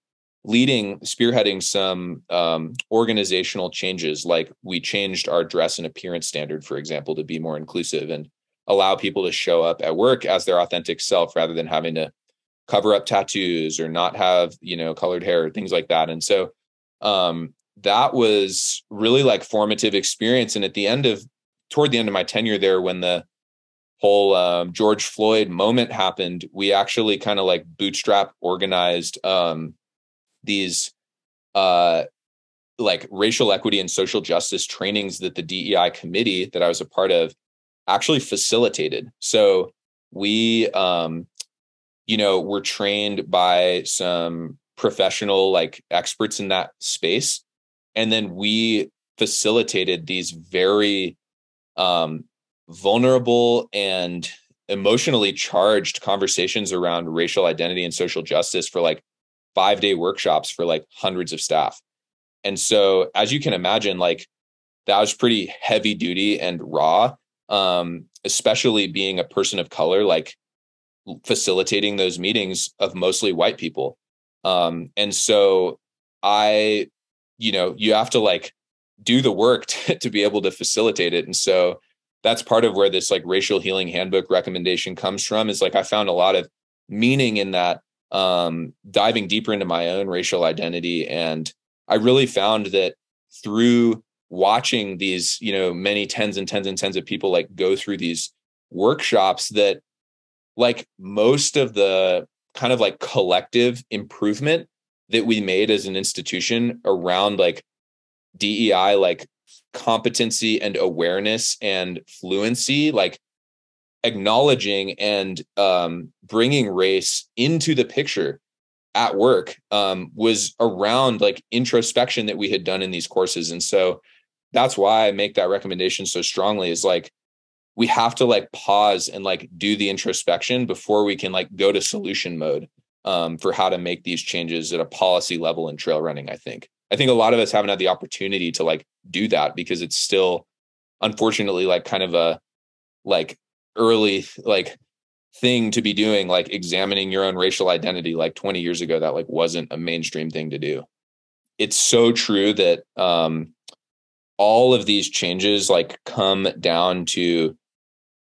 leading, spearheading some um, organizational changes, like we changed our dress and appearance standard, for example, to be more inclusive and allow people to show up at work as their authentic self rather than having to cover up tattoos or not have you know colored hair or things like that and so um that was really like formative experience and at the end of toward the end of my tenure there when the whole um, george floyd moment happened we actually kind of like bootstrap organized um these uh like racial equity and social justice trainings that the DEI committee that I was a part of actually facilitated. So we um you know, we're trained by some professional like experts in that space. And then we facilitated these very um, vulnerable and emotionally charged conversations around racial identity and social justice for like five day workshops for like hundreds of staff. And so, as you can imagine, like that was pretty heavy duty and raw, um, especially being a person of color. Like facilitating those meetings of mostly white people. Um, and so I, you know, you have to like do the work (laughs) to, to be able to facilitate it. And so that's part of where this like racial healing handbook recommendation comes from is like I found a lot of meaning in that um diving deeper into my own racial identity and I really found that through watching these you know many tens and tens and tens of people like go through these workshops that like most of the kind of like collective improvement that we made as an institution around like DEI, like competency and awareness and fluency, like acknowledging and um, bringing race into the picture at work um, was around like introspection that we had done in these courses. And so that's why I make that recommendation so strongly is like we have to like pause and like do the introspection before we can like go to solution mode um, for how to make these changes at a policy level in trail running i think i think a lot of us haven't had the opportunity to like do that because it's still unfortunately like kind of a like early like thing to be doing like examining your own racial identity like 20 years ago that like wasn't a mainstream thing to do. It's so true that um all of these changes like come down to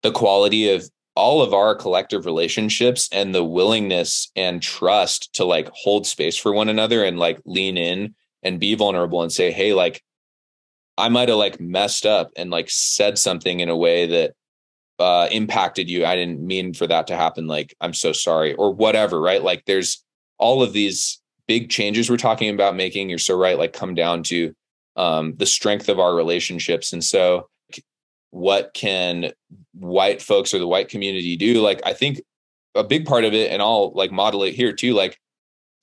the quality of all of our collective relationships and the willingness and trust to like hold space for one another and like lean in and be vulnerable and say hey like i might have like messed up and like said something in a way that uh impacted you. I didn't mean for that to happen like i'm so sorry or whatever right? Like there's all of these big changes we're talking about making. You're so right like come down to um the strength of our relationships. And so what can white folks or the white community do? Like i think a big part of it and i'll like model it here too like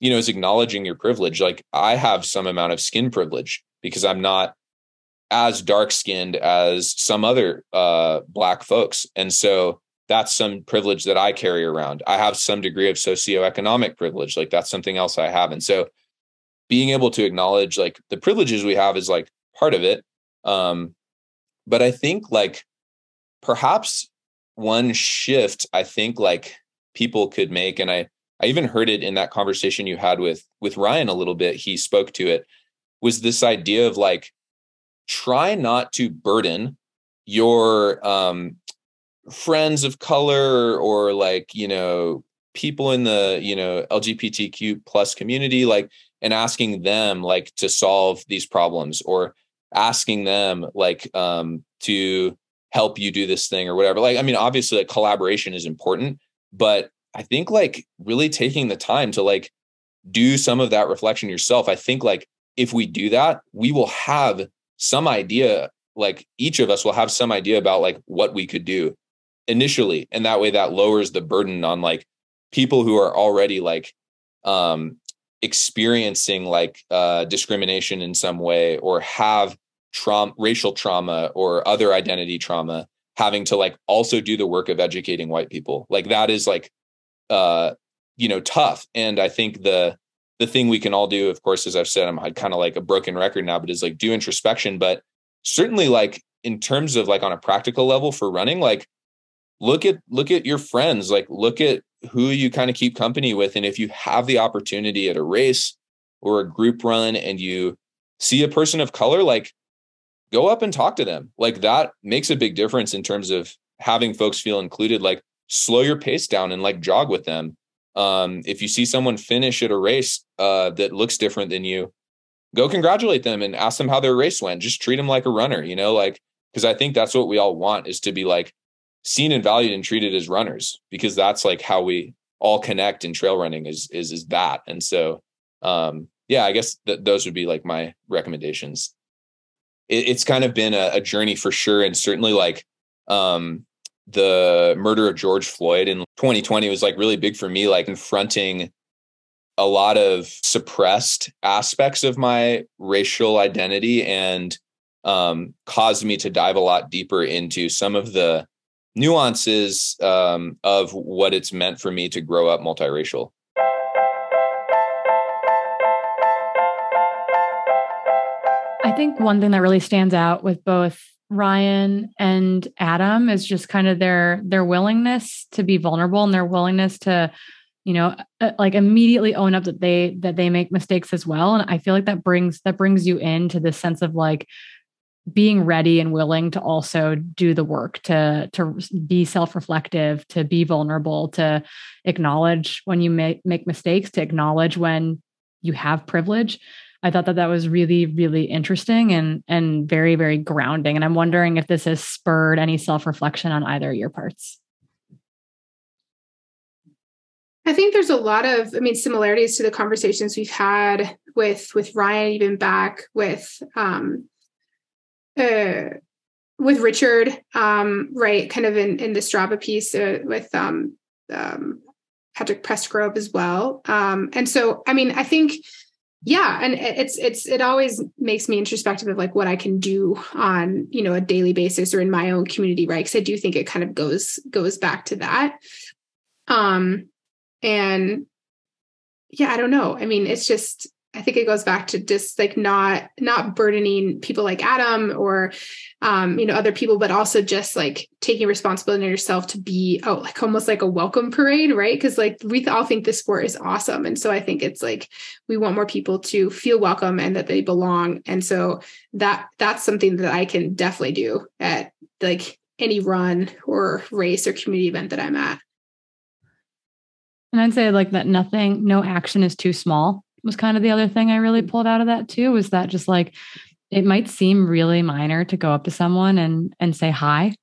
you know is acknowledging your privilege. Like i have some amount of skin privilege because i'm not as dark skinned as some other uh black folks. And so that's some privilege that i carry around. I have some degree of socioeconomic privilege. Like that's something else i have. And so being able to acknowledge like the privileges we have is like part of it. Um but I think like perhaps one shift I think like people could make, and I I even heard it in that conversation you had with with Ryan a little bit. He spoke to it. was this idea of like try not to burden your um friends of color or like you know people in the you know lgbtq plus community like and asking them like to solve these problems or asking them like um to help you do this thing or whatever like i mean obviously like collaboration is important but i think like really taking the time to like do some of that reflection yourself. I think like if we do that we will have some idea like each of us will have some idea about like what we could do initially and that way that lowers the burden on like people who are already like um experiencing like uh discrimination in some way or have trauma racial trauma or other identity trauma having to like also do the work of educating white people. Like that is like uh you know tough. And i think the the thing we can all do of course as i've said i'm kind of like a broken record now but is like do introspection. But certainly like in terms of like on a practical level for running like look at look at your friends like look at who you kind of keep company with. And if you have the opportunity at a race or a group run and you see a person of color like go up and talk to them. Like that makes a big difference in terms of having folks feel included. Like slow your pace down and like jog with them. Um if you see someone finish at a race uh that looks different than you go congratulate them and ask them how their race went. Just treat them like a runner you know like because i think that's what we all want is to be like seen and valued and treated as runners because that's like how we all connect in trail running is is is that. And so um yeah i guess th- those would be like my recommendations. It, it's kind of been a, a, journey for sure and certainly like um the murder of george floyd in 2020 was like really big for me like confronting a lot of suppressed aspects of my racial identity and um, caused me to dive a lot deeper into some of the nuances um, of what it's meant for me to grow up multiracial. I think one thing that really stands out with both Ryan and Adam is just kind of their their willingness to be vulnerable and their willingness to you know uh, like immediately own up that they that they make mistakes as well. And I feel like that brings that brings you into this sense of like being ready and willing to also do the work to to be self-reflective to be vulnerable to acknowledge when you make make mistakes to acknowledge when you have privilege i thought that that was really really interesting and and very very grounding and i'm wondering if this has spurred any self-reflection on either of your parts i think there's a lot of i mean similarities to the conversations we've had with with ryan even back with um uh, with Richard, um, right, kind of in, in the Strava piece uh, with um, um, Patrick Prestgrove as well. Um, and so, I mean, I think, yeah, and it's it's it always makes me introspective of like what I can do on you know a daily basis or in my own community, right? Because I do think it kind of goes goes back to that. Um, and yeah, I don't know. I mean, it's just I think it goes back to just like not not burdening people like Adam or um, you know other people, but also just like taking responsibility on yourself to be oh like almost like a welcome parade, right? Because like we all think this sport is awesome, and so I think it's like we want more people to feel welcome and that they belong, and so that that's something that I can definitely do at like any run or race or community event that I'm at. And I'd say like that nothing, no action is too small was kind of the other thing I really pulled out of that too was that just like it might seem really minor to go up to someone and and say hi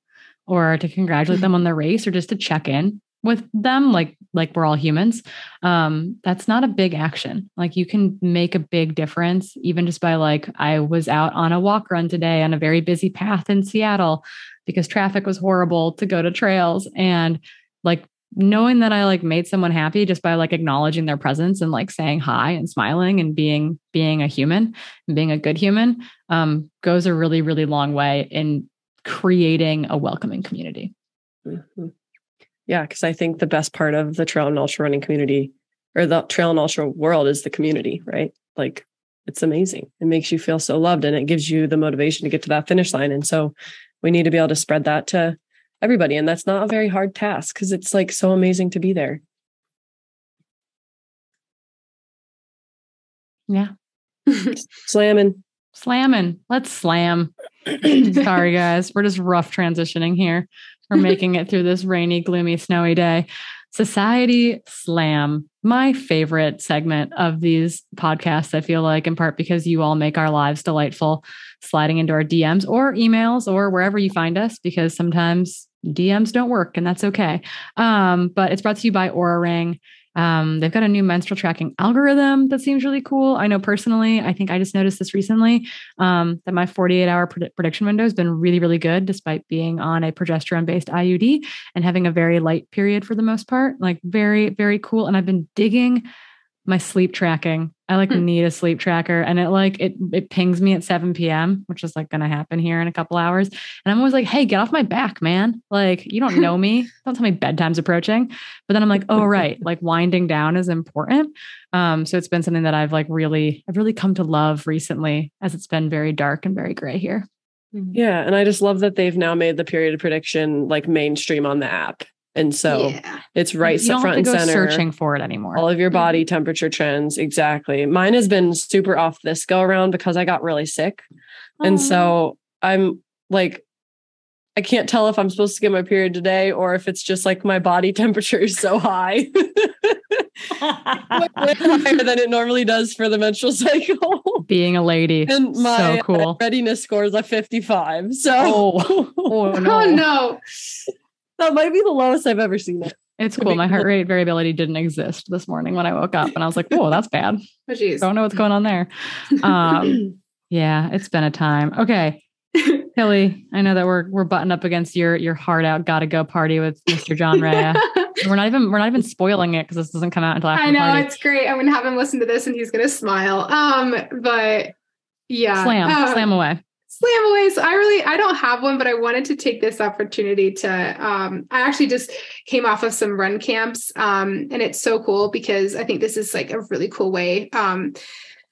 or to congratulate them on the race or just to check in with them like like we're all humans. Um that's not a big action. Like you can make a big difference even just by like i was out on a walk run today on a very busy path in seattle because traffic was horrible to go to trails and like knowing that I like made someone happy just by like acknowledging their presence and like saying hi and smiling and being being a human and being a good human um, goes a really really long way in creating a welcoming community. Mm-hmm. Yeah, because I think the best part of the trail and ultra running community or the trail and ultra world is the community, right? Like it's amazing. It makes you feel so loved and it gives you the motivation to get to that finish line. And so we need to be able to spread that to everybody. And that's not a very hard task because it's like so amazing to be there. Yeah. Slamming. Slamming. Let's slam. (clears throat) Sorry, guys. We're just rough transitioning here. We're making it through this rainy, gloomy, snowy day. Society Slam, my favorite segment of these podcasts, I feel like, in part because you all make our lives delightful, sliding into our DMs or emails or wherever you find us, because sometimes DMs don't work and that's okay. Um, but it's brought to you by Oura Ring. Um, they've got a new menstrual tracking algorithm that seems really cool. I know personally, I think I just noticed this recently um, that my 48 hour pred- prediction window has been really, really good despite being on a progesterone based IUD and having a very light period for the most part. Like, very, very cool. And I've been digging my sleep tracking. I like Hmm. need a sleep tracker and it like it it pings me at 7 p.m., which is like gonna happen here in a couple hours. And I'm always like, hey, get off my back, man. Like, you don't know (laughs) me. Don't tell me bedtime's approaching. But then I'm like, oh, right. (laughs) Like winding down is important. Um, so it's been something that I've like really, I've really come to love recently as it's been very dark and very gray here. Yeah. And I just love that they've now made the period of prediction like mainstream on the app. And so yeah. it's right you don't front have to and go center. searching for it anymore. all of your mm-hmm. body temperature trends. Exactly. Mine has been super off this go around because I got really sick. And so I'm like, I can't tell if I'm supposed to get my period today or if it's just like my body (laughs) temperature is so high. (laughs) Higher than it normally does for the menstrual cycle. (laughs) being a lady. And my so cool. readiness score is a 55. So Oh, oh no. Oh no. That might be the lowest I've ever seen it. It's cool. My heart rate variability didn't exist this morning when I woke up, and I was like, "Whoa, that's bad. Oh geez. Don't know what's going on there." Um, (laughs) yeah, it's been a time. Okay, Hilly, I know that we're we're butting up against your your heart out, gotta go party with Mr. John (laughs) Raya. we're not even we're not even spoiling it because this doesn't come out until after I the know party. it's great. I'm gonna have him listen to this and he's gonna smile. Um, but yeah. Slam, Uh, slam away. Slam away. So I really I don't have one, but I wanted to take this opportunity to um I actually just came off of some run camps. Um and it's so cool because I think this is like a really cool way um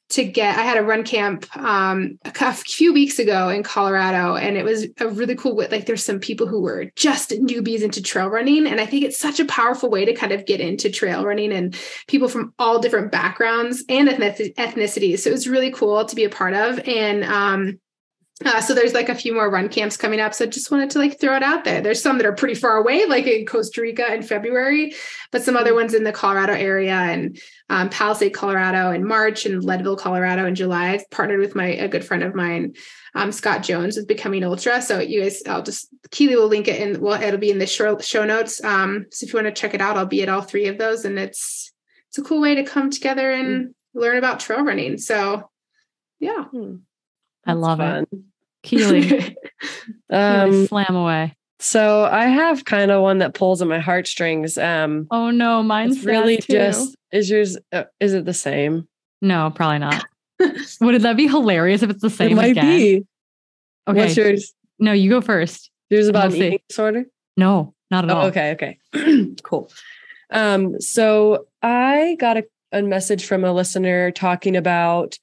to get I had a run camp um a few weeks ago in Colorado and it was a really cool way like there's some people who were just newbies into trail running and I think it's such a powerful way to kind of get into trail running and people from all different backgrounds and ethnic- ethnicities so it was really cool to be a part of and um uh, so there's like a few more run camps coming up. So I just wanted to like throw it out there. There's some that are pretty far away, like in Costa Rica in February, but some other ones in the Colorado area and um, Palisade, Colorado in March and Leadville, Colorado in July. I've partnered with my a good friend of mine, um, Scott Jones, with Becoming Ultra. So you guys, I'll just Keely will link it in. Well, it'll be in the show, show notes. Um, so if you want to check it out, I'll be at all three of those, and it's it's a cool way to come together and learn about trail running. So yeah. I love fun. it. Keely, (laughs) Um, slam away. so I have kind of one that pulls at my heartstrings. Um, Oh no, mine's really too. just is yours. Uh, is it the same? no, probably not. (laughs) Would it that be hilarious if it's the same it might again? be. Okay, What's yours? no, you go first. Yours about We'll eating disorder. No, not at all. Oh, okay, okay. (clears throat) cool. Um, so I got a, a message from a listener talking about,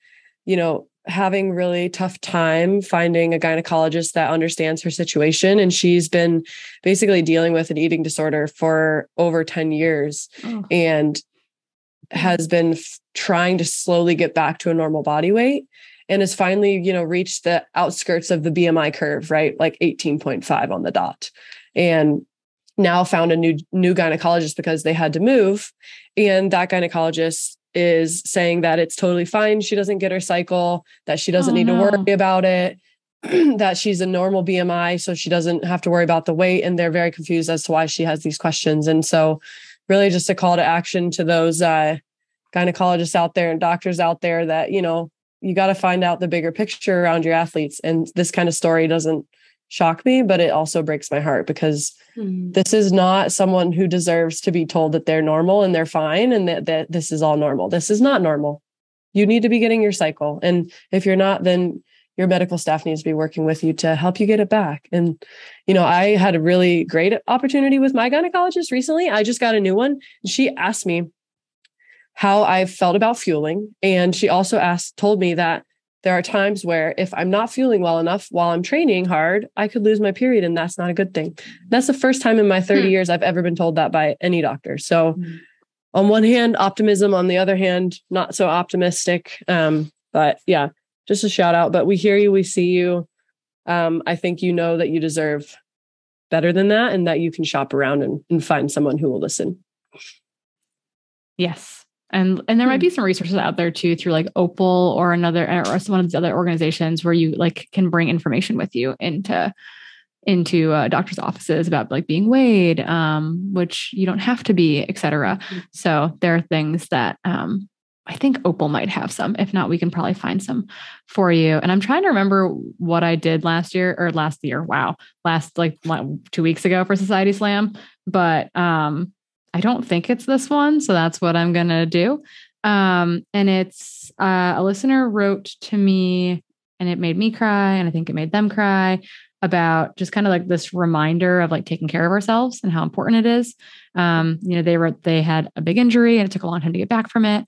you know, having really tough time finding a gynecologist that understands her situation. And she's been basically dealing with an eating disorder for over 10 years Oh. and has been f- trying to slowly get back to a normal body weight and has finally, you know, reached the outskirts of the BMI curve, right? Like 18.5 on the dot. And now found a new new gynecologist because they had to move and that gynecologist is saying that it's totally fine she doesn't get her cycle that she doesn't Oh, need to worry about it (clears throat) that she's a normal BMI so she doesn't have to worry about the weight and they're very confused as to why she has these questions. And so really just a call to action to those uh, gynecologists out there and doctors out there that you know you got to find out the bigger picture around your athletes and this kind of story doesn't shock me but it also breaks my heart because hmm. this is not someone who deserves to be told that they're normal and they're fine and that, that this is all normal. This is not normal. You need to be getting your cycle. And if you're not, then your medical staff needs to be working with you to help you get it back. And, you know, I had a really great opportunity with my gynecologist recently. I just got a new one. And she asked me how I felt about fueling. And she also asked, told me that there are times where if I'm not feeling well enough while I'm training hard, I could lose my period. And that's not a good thing. That's the first time in my 30 Hmm. years I've ever been told that by any doctor. So, Hmm. on one hand, optimism. On the other hand, not so optimistic. Um, But yeah, just a shout out. But we hear you, we see you. Um, I think you know that you deserve better than that and that you can shop around and, and find someone who will listen. Yes. And and there might Hmm. be some resources out there too through like Opal or another or some of these other organizations where you like can bring information with you into into uh, doctors' offices about like being weighed, um, which you don't have to be, et cetera. So there are things that um, I think Opal might have some. If not, we can probably find some for you. And I'm trying to remember what I did last year or last year. Wow, last like two weeks ago for Society Slam, but um, I don't think it's this one. So that's what I'm gonna do. Um, and it's uh, a listener wrote to me, and it made me cry, and I think it made them cry about just kind of like this reminder of like taking care of ourselves and how important it is. Um, you know, they wrote they had a big injury and it took a long time to get back from it.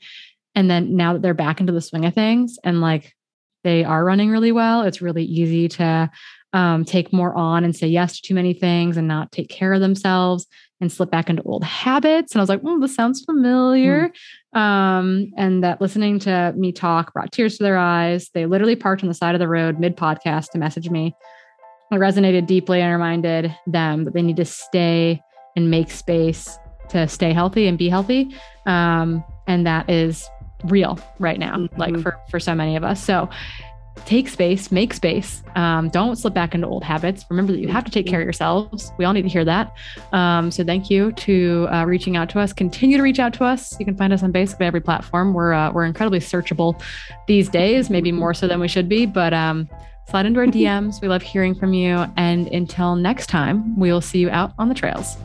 And then now that they're back into the swing of things and like they are running really well, it's really easy to um, take more on and say yes to too many things and not take care of themselves and slip back into old habits. And I was like, oh, this sounds familiar. Um, and that listening to me talk brought tears to their eyes. They literally parked on the side of the road mid podcast to message me. It resonated deeply and reminded them that they need to stay and make space to stay healthy and be healthy. Um, and that is real right now, like Mhm. for for so many of us. So take space, make space. Um, don't slip back into old habits. Remember that you have to take care of yourselves. We all need to hear that. Um, so thank you to uh, reaching out to us. Continue to reach out to us. You can find us on basically every platform. We're uh, we're incredibly searchable these days, maybe more so than we should be. But um, slide into our (laughs) DMs. We love hearing from you. And until next time, we will see you out on the trails.